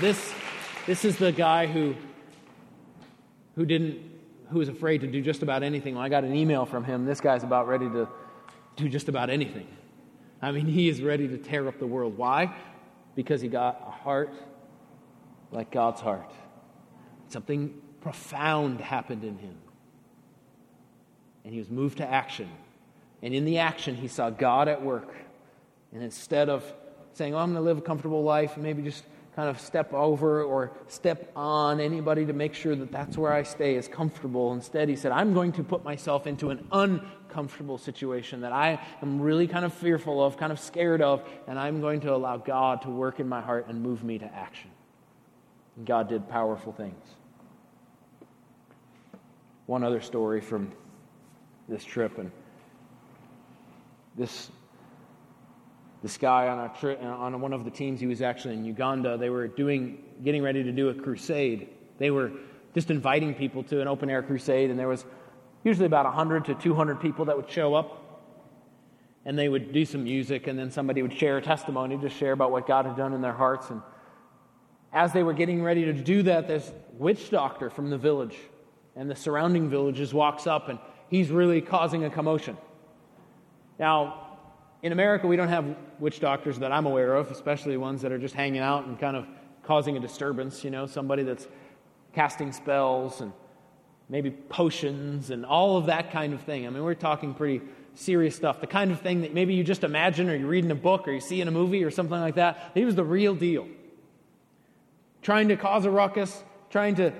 This, this is the guy who, who didn't, who was afraid to do just about anything. I got an email from him, this guy's about ready to do just about anything. I mean, he is ready to tear up the world. Why? Because he got a heart like God's heart. Something profound happened in him. And he was moved to action. And in the action, he saw God at work. And instead of saying, Oh, I'm going to live a comfortable life and maybe just kind of step over or step on anybody to make sure that that's where I stay is comfortable. Instead, he said, I'm going to put myself into an uncomfortable situation that I am really kind of fearful of, kind of scared of, and I'm going to allow God to work in my heart and move me to action. And God did powerful things. One other story from this trip, and this this guy on, tri- uh, on one of the teams, he was actually in Uganda. They were doing, getting ready to do a crusade. They were just inviting people to an open air crusade, and there was usually about 100 to 200 people that would show up. And they would do some music, and then somebody would share a testimony, just share about what God had done in their hearts. And as they were getting ready to do that, this witch doctor from the village and the surrounding villages walks up, and he's really causing a commotion. Now, in America, we don't have witch doctors that I'm aware of, especially ones that are just hanging out and kind of causing a disturbance, you know, somebody that's casting spells and maybe potions and all of that kind of thing. I mean, we're talking pretty serious stuff. The kind of thing that maybe you just imagine or you read in a book or you see in a movie or something like that. He was the real deal. Trying to cause a ruckus, trying to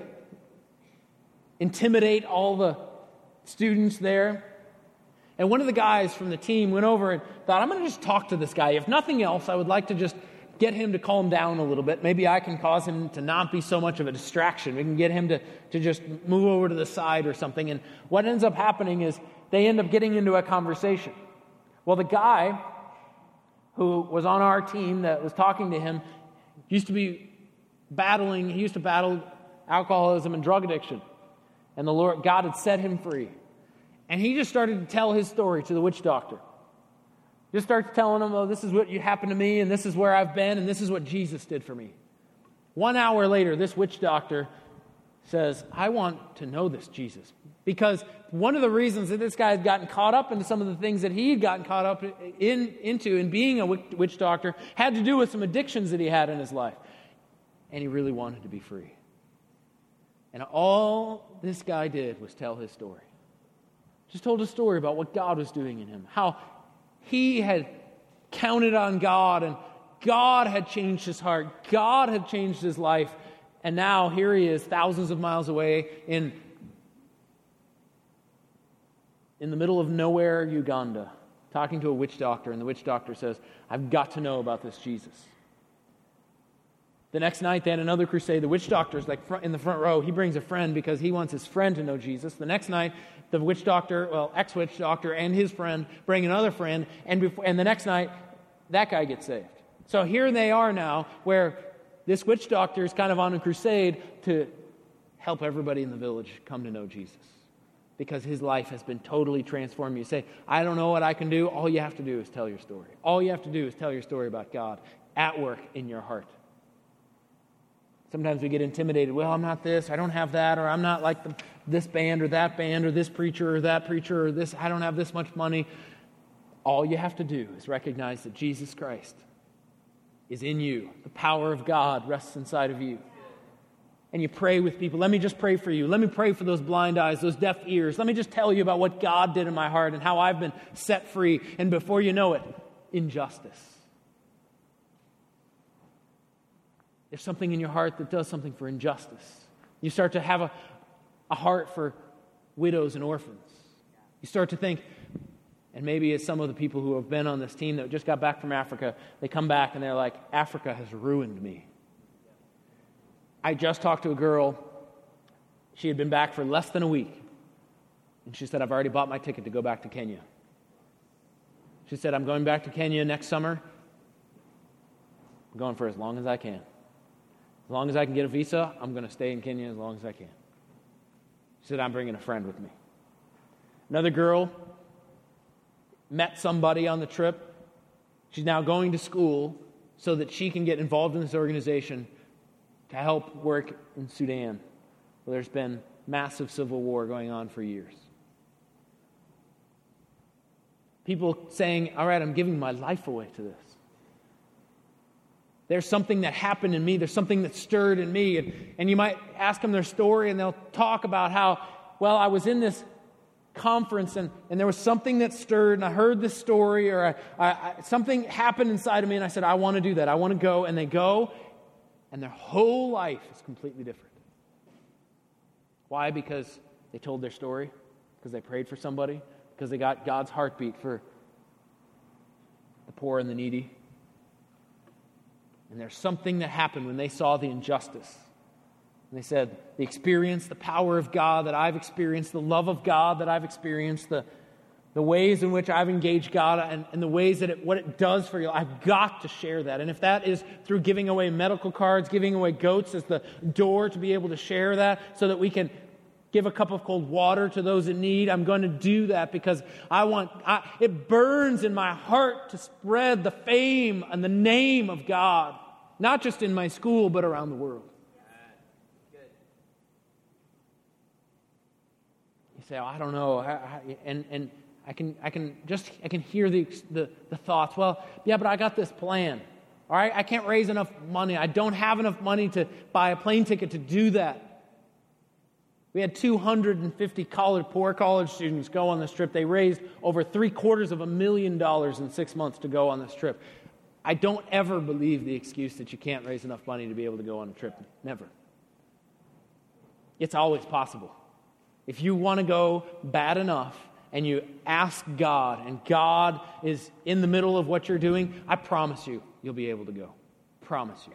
intimidate all the students there. And one of the guys from the team went over and thought, I'm going to just talk to this guy. If nothing else, I would like to just get him to calm down a little bit. Maybe I can cause him to not be so much of a distraction. We can get him to, to just move over to the side or something. And what ends up happening is they end up getting into a conversation. Well, the guy who was on our team that was talking to him used to be battling, he used to battle alcoholism and drug addiction. And the Lord, God had set him free. And he just started to tell his story to the witch doctor. Just starts telling him, oh, this is what happened to me, and this is where I've been, and this is what Jesus did for me. One hour later, this witch doctor says, I want to know this Jesus. Because one of the reasons that this guy had gotten caught up into some of the things that he had gotten caught up in, into in being a witch doctor had to do with some addictions that he had in his life. And he really wanted to be free. And all this guy did was tell his story just told a story about what God was doing in him, how he had counted on God and God had changed his heart, God had changed his life, and now here he is, thousands of miles away in, in the middle of nowhere, Uganda, talking to a witch doctor, and the witch doctor says, I've got to know about this Jesus. The next night, they had another crusade. The witch doctor's like in the front row. He brings a friend because he wants his friend to know Jesus. The next night, the witch doctor, well, ex witch doctor, and his friend bring another friend, and, before, and the next night, that guy gets saved. So here they are now, where this witch doctor is kind of on a crusade to help everybody in the village come to know Jesus. because his life has been totally transformed. You say, I don't know what I can do. All you have to do is tell your story. All you have to do is tell your story about God at work in your heart. Sometimes we get intimidated. Well, I'm not this, I don't have that, or I'm not like the, this band or that band or this preacher or that preacher or this, I don't have this much money. All you have to do is recognize that Jesus Christ is in you. The power of God rests inside of you. And you pray with people. Let me just pray for you. Let me pray for those blind eyes, those deaf ears. Let me just tell you about what God did in my heart and how I've been set free. And before you know it, injustice. There's something in your heart that does something for injustice. You start to have a, a heart for widows and orphans. You start to think, and maybe it's some of the people who have been on this team that just got back from Africa, they come back and they're like, Africa has ruined me. I just talked to a girl. She had been back for less than a week. And she said, I've already bought my ticket to go back to Kenya. She said, I'm going back to Kenya next summer. I'm going for as long as I can. As long as I can get a visa, I'm going to stay in Kenya as long as I can. She said, I'm bringing a friend with me. Another girl met somebody on the trip. She's now going to school so that she can get involved in this organization to help work in Sudan, where there's been massive civil war going on for years. People saying, All right, I'm giving my life away to this. There's something that happened in me. There's something that stirred in me. And, and you might ask them their story, and they'll talk about how, well, I was in this conference and, and there was something that stirred and i heard this story or I, I, I, something happened inside of me and i said i want to do that. I want to go. And they go and their whole life is completely different. Why? Because they told their story because they prayed for somebody because they got god's heartbeat for the poor and the needy and there's something that happened when they saw the injustice and they said, the experience, the power of God that I've experienced, the love of God that I've experienced, the, the ways in which I've engaged God, and, and the ways that it, what it does for you, I've got to share that. And if that is through giving away medical cards, giving away goats as the door to be able to share that so that we can give a cup of cold water to those in need, I'm going to do that because I want, I, it burns in my heart to spread the fame and the name of God, not just in my school, but around the world. You say, oh, I don't know. And, and I, can, I can just I can hear the, the, the thoughts. Well, yeah, but I got this plan. All right, I can't raise enough money. I don't have enough money to buy a plane ticket to do that. We had 250 college, poor college students go on this trip. They raised over three quarters of a million dollars in six months to go on this trip. I don't ever believe the excuse that you can't raise enough money to be able to go on a trip. Never. It's always possible. If you want to go bad enough and you ask God, and God is in the middle of what you're doing, I promise you, you'll be able to go. Promise you.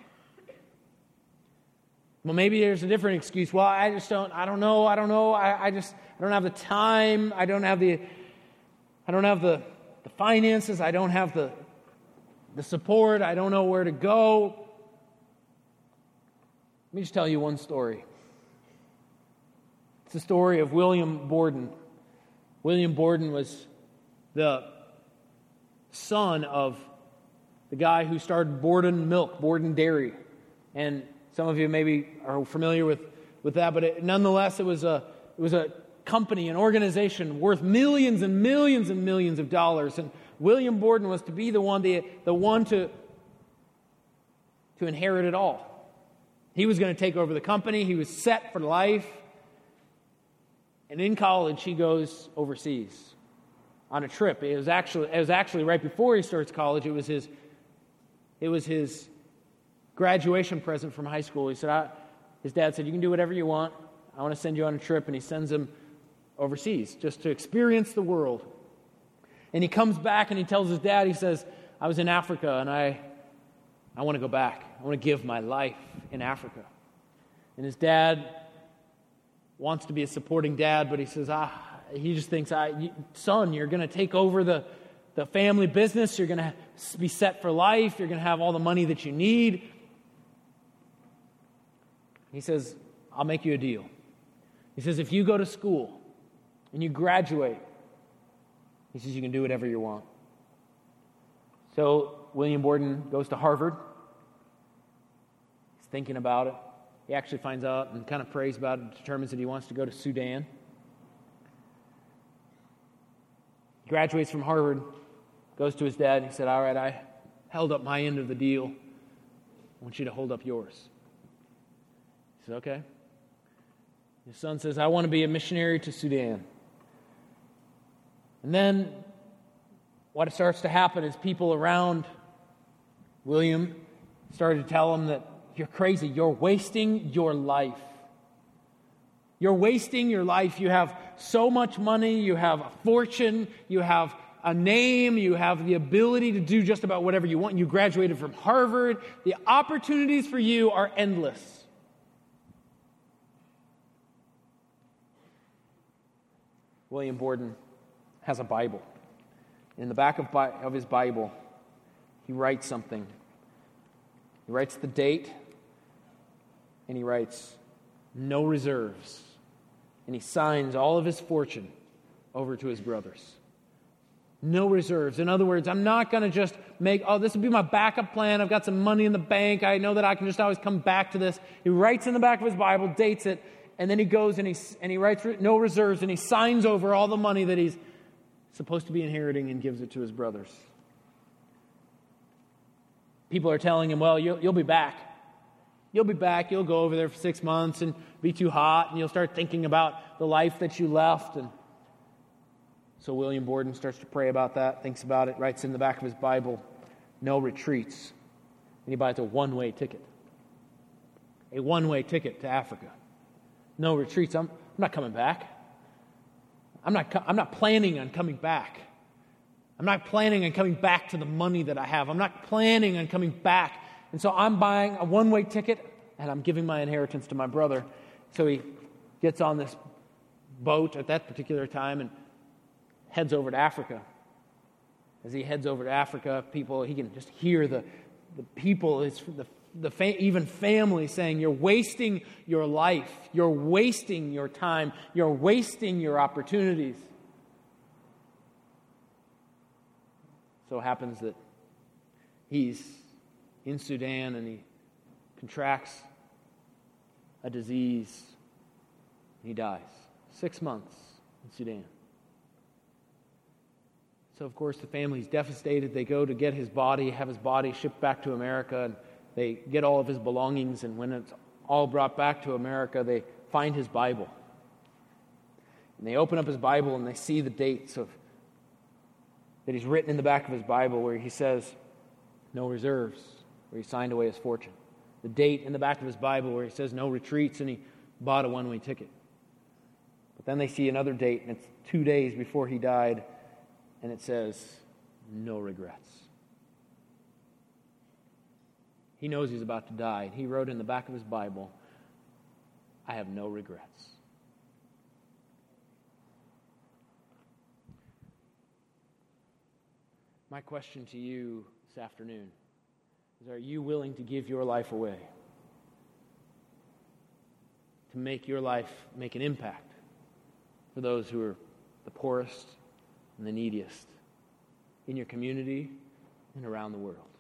Well, maybe there's a different excuse. Well, I just don't, I don't know, I don't know, I, I just, I don't have the time, I don't have the, I don't have the, the finances, I don't have the, the support, I don't know where to go. Let me just tell you one story. It's the story of William Borden. William Borden was the son of the guy who started Borden Milk, Borden Dairy. And some of you maybe are familiar with, with that, but it, nonetheless, it was, a, it was a company, an organization worth millions and millions and millions of dollars. And William Borden was to be the one, the, the one to, to inherit it all. He was going to take over the company, he was set for life. And in college, he goes overseas on a trip. It was actually, it was actually right before he starts college. It was his, it was his graduation present from high school. He said, his dad said, You can do whatever you want. I want to send you on a trip. And he sends him overseas just to experience the world. And he comes back and he tells his dad, He says, I was in Africa and I, I want to go back. I want to give my life in Africa. And his dad wants to be a supporting dad, but he says, ah, he just thinks, I, son, you're going to take over the, the family business. You're going to be set for life. You're going to have all the money that you need. He says, I'll make you a deal. He says, if you go to school and you graduate. He says you can do whatever you want. So William Borden goes to Harvard. He's thinking about it. He actually finds out and kind of prays about it, determines that he wants to go to Sudan. He graduates from Harvard, goes to his dad, and he said, All right, I held up my end of the deal. I want you to hold up yours. He said, Okay. His son says, I want to be a missionary to Sudan. And then what starts to happen is people around William started to tell him that you're crazy. You're wasting your life. You're wasting your life. You have so much money, you have a fortune, you have a name, you have the ability to do just about whatever you want. You graduated from Harvard. The opportunities for you are endless. William Borden has a Bible. In the back of, of his Bible, he writes something. He writes the date, and he writes, no reserves. And he signs all of his fortune over to his brothers. No reserves. In other words, I'm not going to just make, oh, this will be my backup plan. I've got some money in the bank. I know that I can just always come back to this. He writes in the back of his Bible, dates it, and then he goes and he, and he writes no reserves and he signs over all the money that he's supposed to be inheriting and gives it to his brothers. People are telling him, well, you'll, you'll be back. You'll be back. You'll go over there for six months and be too hot, and you'll start thinking about the life that you left. And so William Borden starts to pray about that, thinks about it, writes in the back of his Bible, no retreats. And he buys a one way ticket. A one way ticket to Africa no retreats. I'm, I'm not coming back. I'm not, I'm not planning on coming back. I'm not planning on coming back to the money that I have. I'm not planning on coming back. And so I'm buying a one way ticket and I'm giving my inheritance to my brother. So he gets on this boat at that particular time and heads over to Africa. As he heads over to Africa, people, he can just hear the, the people, it's the the fa- even family saying, You're wasting your life, you're wasting your time, you're wasting your opportunities. So happens that he's in Sudan and he contracts a disease and he dies. Six months in Sudan. So, of course, the family's devastated. They go to get his body, have his body shipped back to America. And they get all of his belongings, and when it's all brought back to America, they find his Bible. And they open up his Bible and they see the dates of that he's written in the back of his Bible where he says, no reserves, where he signed away his fortune. The date in the back of his Bible where he says, no retreats, and he bought a one way ticket. But then they see another date, and it's two days before he died, and it says, no regrets. He knows he's about to die. He wrote in the back of his Bible, I have no regrets. My question to you this afternoon is Are you willing to give your life away? To make your life make an impact for those who are the poorest and the neediest in your community and around the world?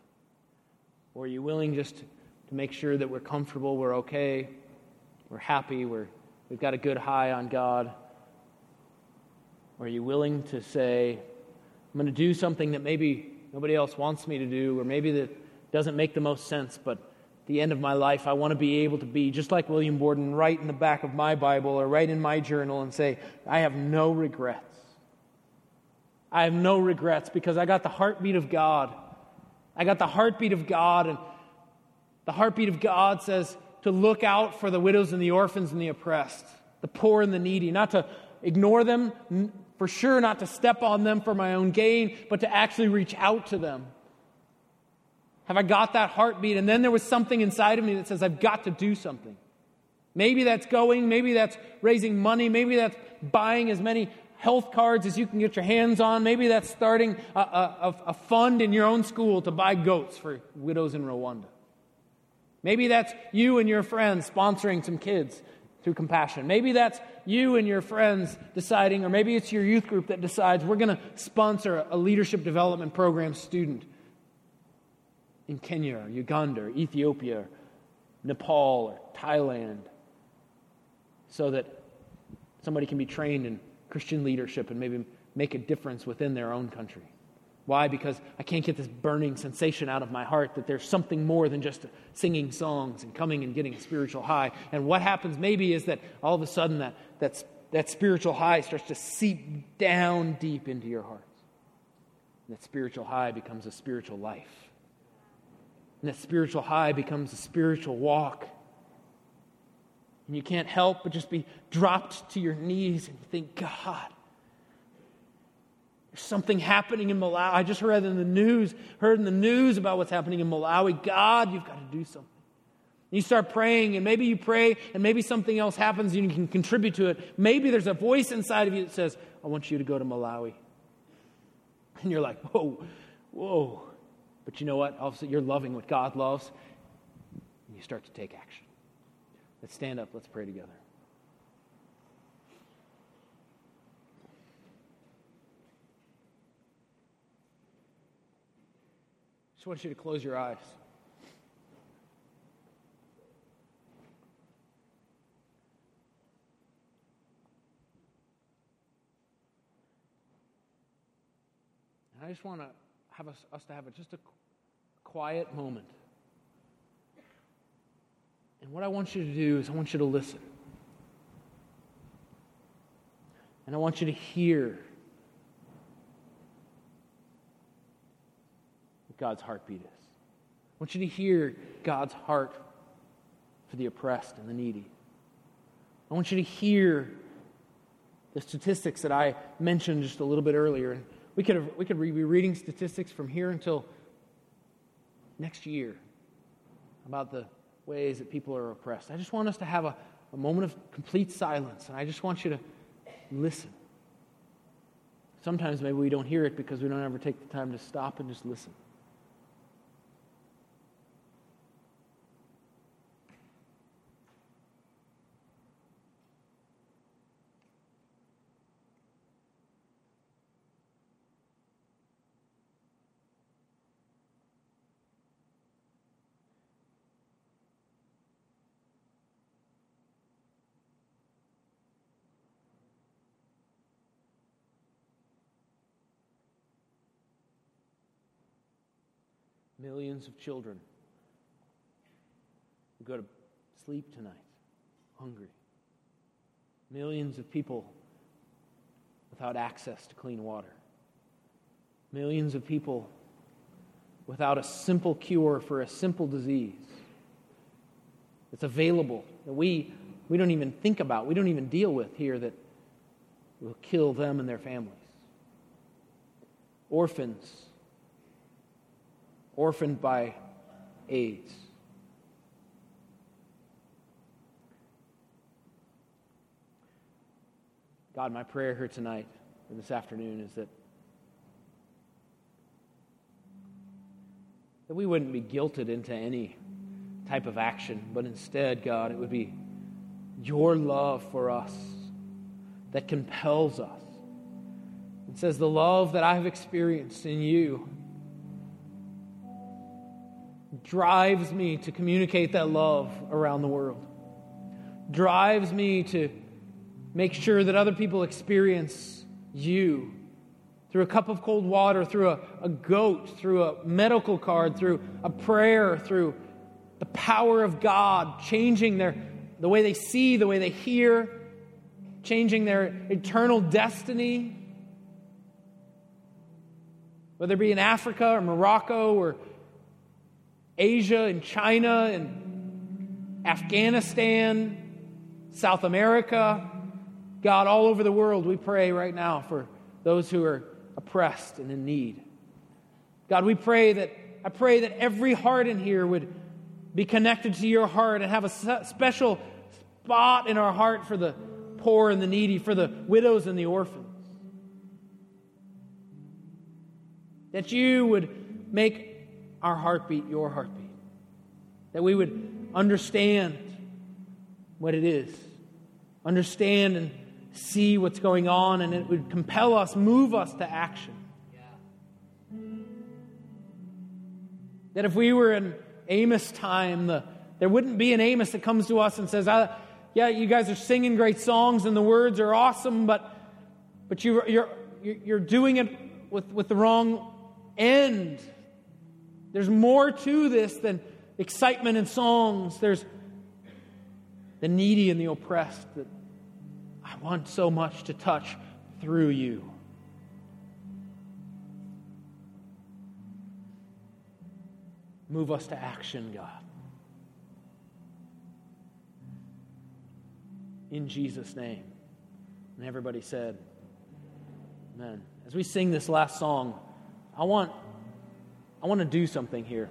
Or are you willing just to make sure that we're comfortable, we're okay, we're happy, we're, we've got a good high on God? Or are you willing to say, I'm going to do something that maybe nobody else wants me to do, or maybe that doesn't make the most sense, but at the end of my life, I want to be able to be just like William Borden, right in the back of my Bible or right in my journal and say, I have no regrets. I have no regrets because I got the heartbeat of God I got the heartbeat of God, and the heartbeat of God says to look out for the widows and the orphans and the oppressed, the poor and the needy, not to ignore them, for sure not to step on them for my own gain, but to actually reach out to them. Have I got that heartbeat? And then there was something inside of me that says, I've got to do something. Maybe that's going, maybe that's raising money, maybe that's buying as many health cards as you can get your hands on. Maybe that's starting a, a, a, fund in your own school to buy goats for widows in Rwanda. Maybe that's you and your friends sponsoring some kids through compassion. Maybe that's you and your friends deciding, or maybe it's your youth group that decides we're going to sponsor a leadership development program student in Kenya or Uganda or Ethiopia or Nepal or Thailand so that somebody can be trained in Christian leadership and maybe make a difference within their own country. Why? Because I can't get this burning sensation out of my heart that there's something more than just singing songs and coming and getting a spiritual high. And what happens maybe is that all of a sudden that, that, that spiritual high starts to seep down deep into your hearts. And that spiritual high becomes a spiritual life. And that spiritual high becomes a spiritual walk. And you can't help but just be dropped to your knees and think, God, there's something happening in Malawi. I just read in the news, heard in the news about what's happening in Malawi. God, you've got to do something. You start praying, and maybe you pray, and maybe something else happens, and you can contribute to it. Maybe there's a voice inside of you that says, I want you to go to Malawi. And you're like, whoa, whoa. But you know what? All of a sudden, you're loving what God loves, and you start to take action. Let's stand up, let's pray together. just want you to close your eyes. And I just want to have us, us to have a, just a quiet moment. And what I want you to do is I want you to listen. And I want you to hear what God's heartbeat is. I want you to hear God's heart for the oppressed and the needy. I want you to hear the statistics that I mentioned just a little bit earlier. And we could, have, we could be reading statistics from here until next year about the ways that people are oppressed. I just want us to have a, a moment of complete silence, and I just want you to listen. Sometimes maybe we don't hear it because we don't ever take the time to stop and just listen. Millions of children who go to sleep tonight hungry. Millions of people without access to clean water. Millions of people without a simple cure for a simple disease that's available that we, we don't even think about, we don't even deal with here that will kill them and their families. Orphans orphaned by AIDS. God, my prayer here tonight or this afternoon is that that we wouldn't be guilted into any type of action, but instead, God, it would be your love for us that compels us. It says, The love that I have experienced in you drives me to communicate that love around the world, drives me to make sure that other people experience you through a cup of cold water, through a, a goat, through a medical card, through a prayer, through the power of God changing their, the way they see, the way they hear, changing their eternal destiny. Whether it be in Africa or Morocco or Asia and China and Afghanistan, South America, God, all over the world, we pray right now for those who are oppressed and in need. God, we pray that, I pray that every heart in here would be connected to your heart and have a special spot in our heart for the poor and the needy, for the widows and the orphans. That you would make our heartbeat your heartbeat. That we would understand what it is understand and see what's going on, and it would compel us, move us to action. That if we were in Amos time, the, there wouldn't be an Amos that comes to us and says, Yeah, you guys are singing great songs and the words are awesome, but, but you, you're, you're doing it with, with the wrong end. There's more to this than excitement and songs. There's the needy and the oppressed that I want so much to touch through you. Move us to action, God. In Jesus' name. And everybody said, Amen. As we sing this last song, I want, I want to do something here.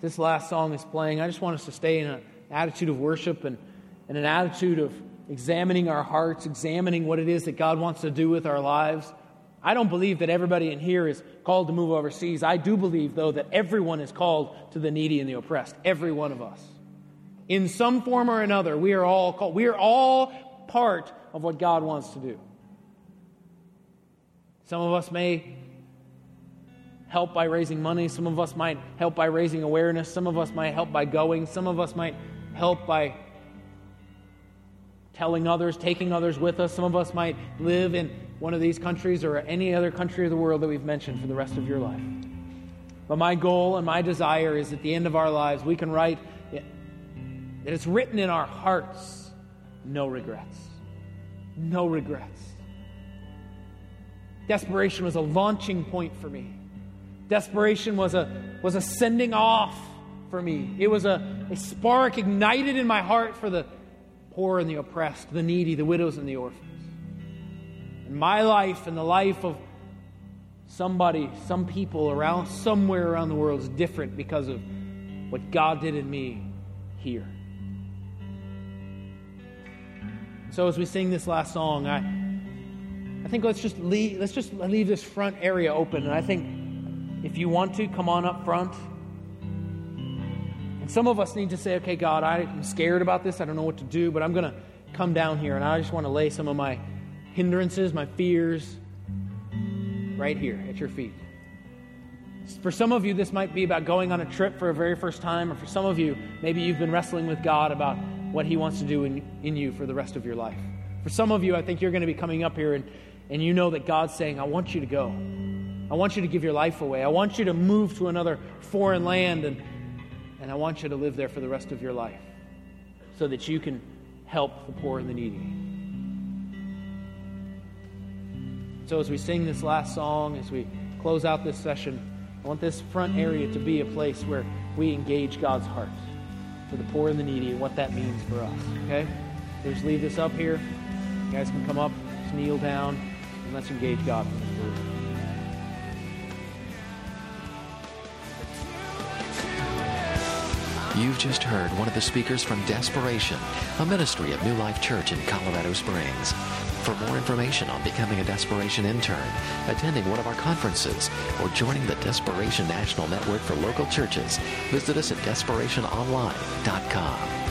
This last song is playing. I just want us to stay in an attitude of worship and, and an attitude of examining our hearts, examining what it is that God wants to do with our lives. I don't believe that everybody in here is called to move overseas. I do believe, though, that everyone is called to the needy and the oppressed. Every one of us. In some form or another, we are all called. We are all part of what God wants to do. Some of us may help by raising money. Some of us might help by raising awareness. Some of us might help by going. Some of us might help by telling others, taking others with us. Some of us might live in one of these countries or any other country of the world that we've mentioned for the rest of your life. But my goal and my desire is at the end of our lives, we can write that it's written in our hearts no regrets. No regrets. Desperation was a launching point for me. Desperation was a, was a sending off for me. It was a, a spark ignited in my heart for the poor and the oppressed, the needy, the widows and the orphans. And my life and the life of somebody, some people around somewhere around the world is different because of what God did in me here. So as we sing this last song, I I think let's just leave let's just leave this front area open. And I think if you want to, come on up front. And some of us need to say, okay, God, I'm scared about this. I don't know what to do, but I'm going to come down here and I just want to lay some of my hindrances, my fears, right here at your feet. For some of you, this might be about going on a trip for a very first time, or for some of you, maybe you've been wrestling with God about what He wants to do in, in you for the rest of your life. For some of you, I think you're going to be coming up here and, and you know that God's saying, I want you to go. I want you to give your life away. I want you to move to another foreign land, and, and I want you to live there for the rest of your life so that you can help the poor and the needy. So, as we sing this last song, as we close out this session, I want this front area to be a place where we engage God's heart for the poor and the needy and what that means for us. Okay? So just leave this up here. You guys can come up, just kneel down, and let's engage God from this word. You've just heard one of the speakers from Desperation, a ministry of New Life Church in Colorado Springs. For more information on becoming a Desperation intern, attending one of our conferences, or joining the Desperation National Network for local churches, visit us at desperationonline.com.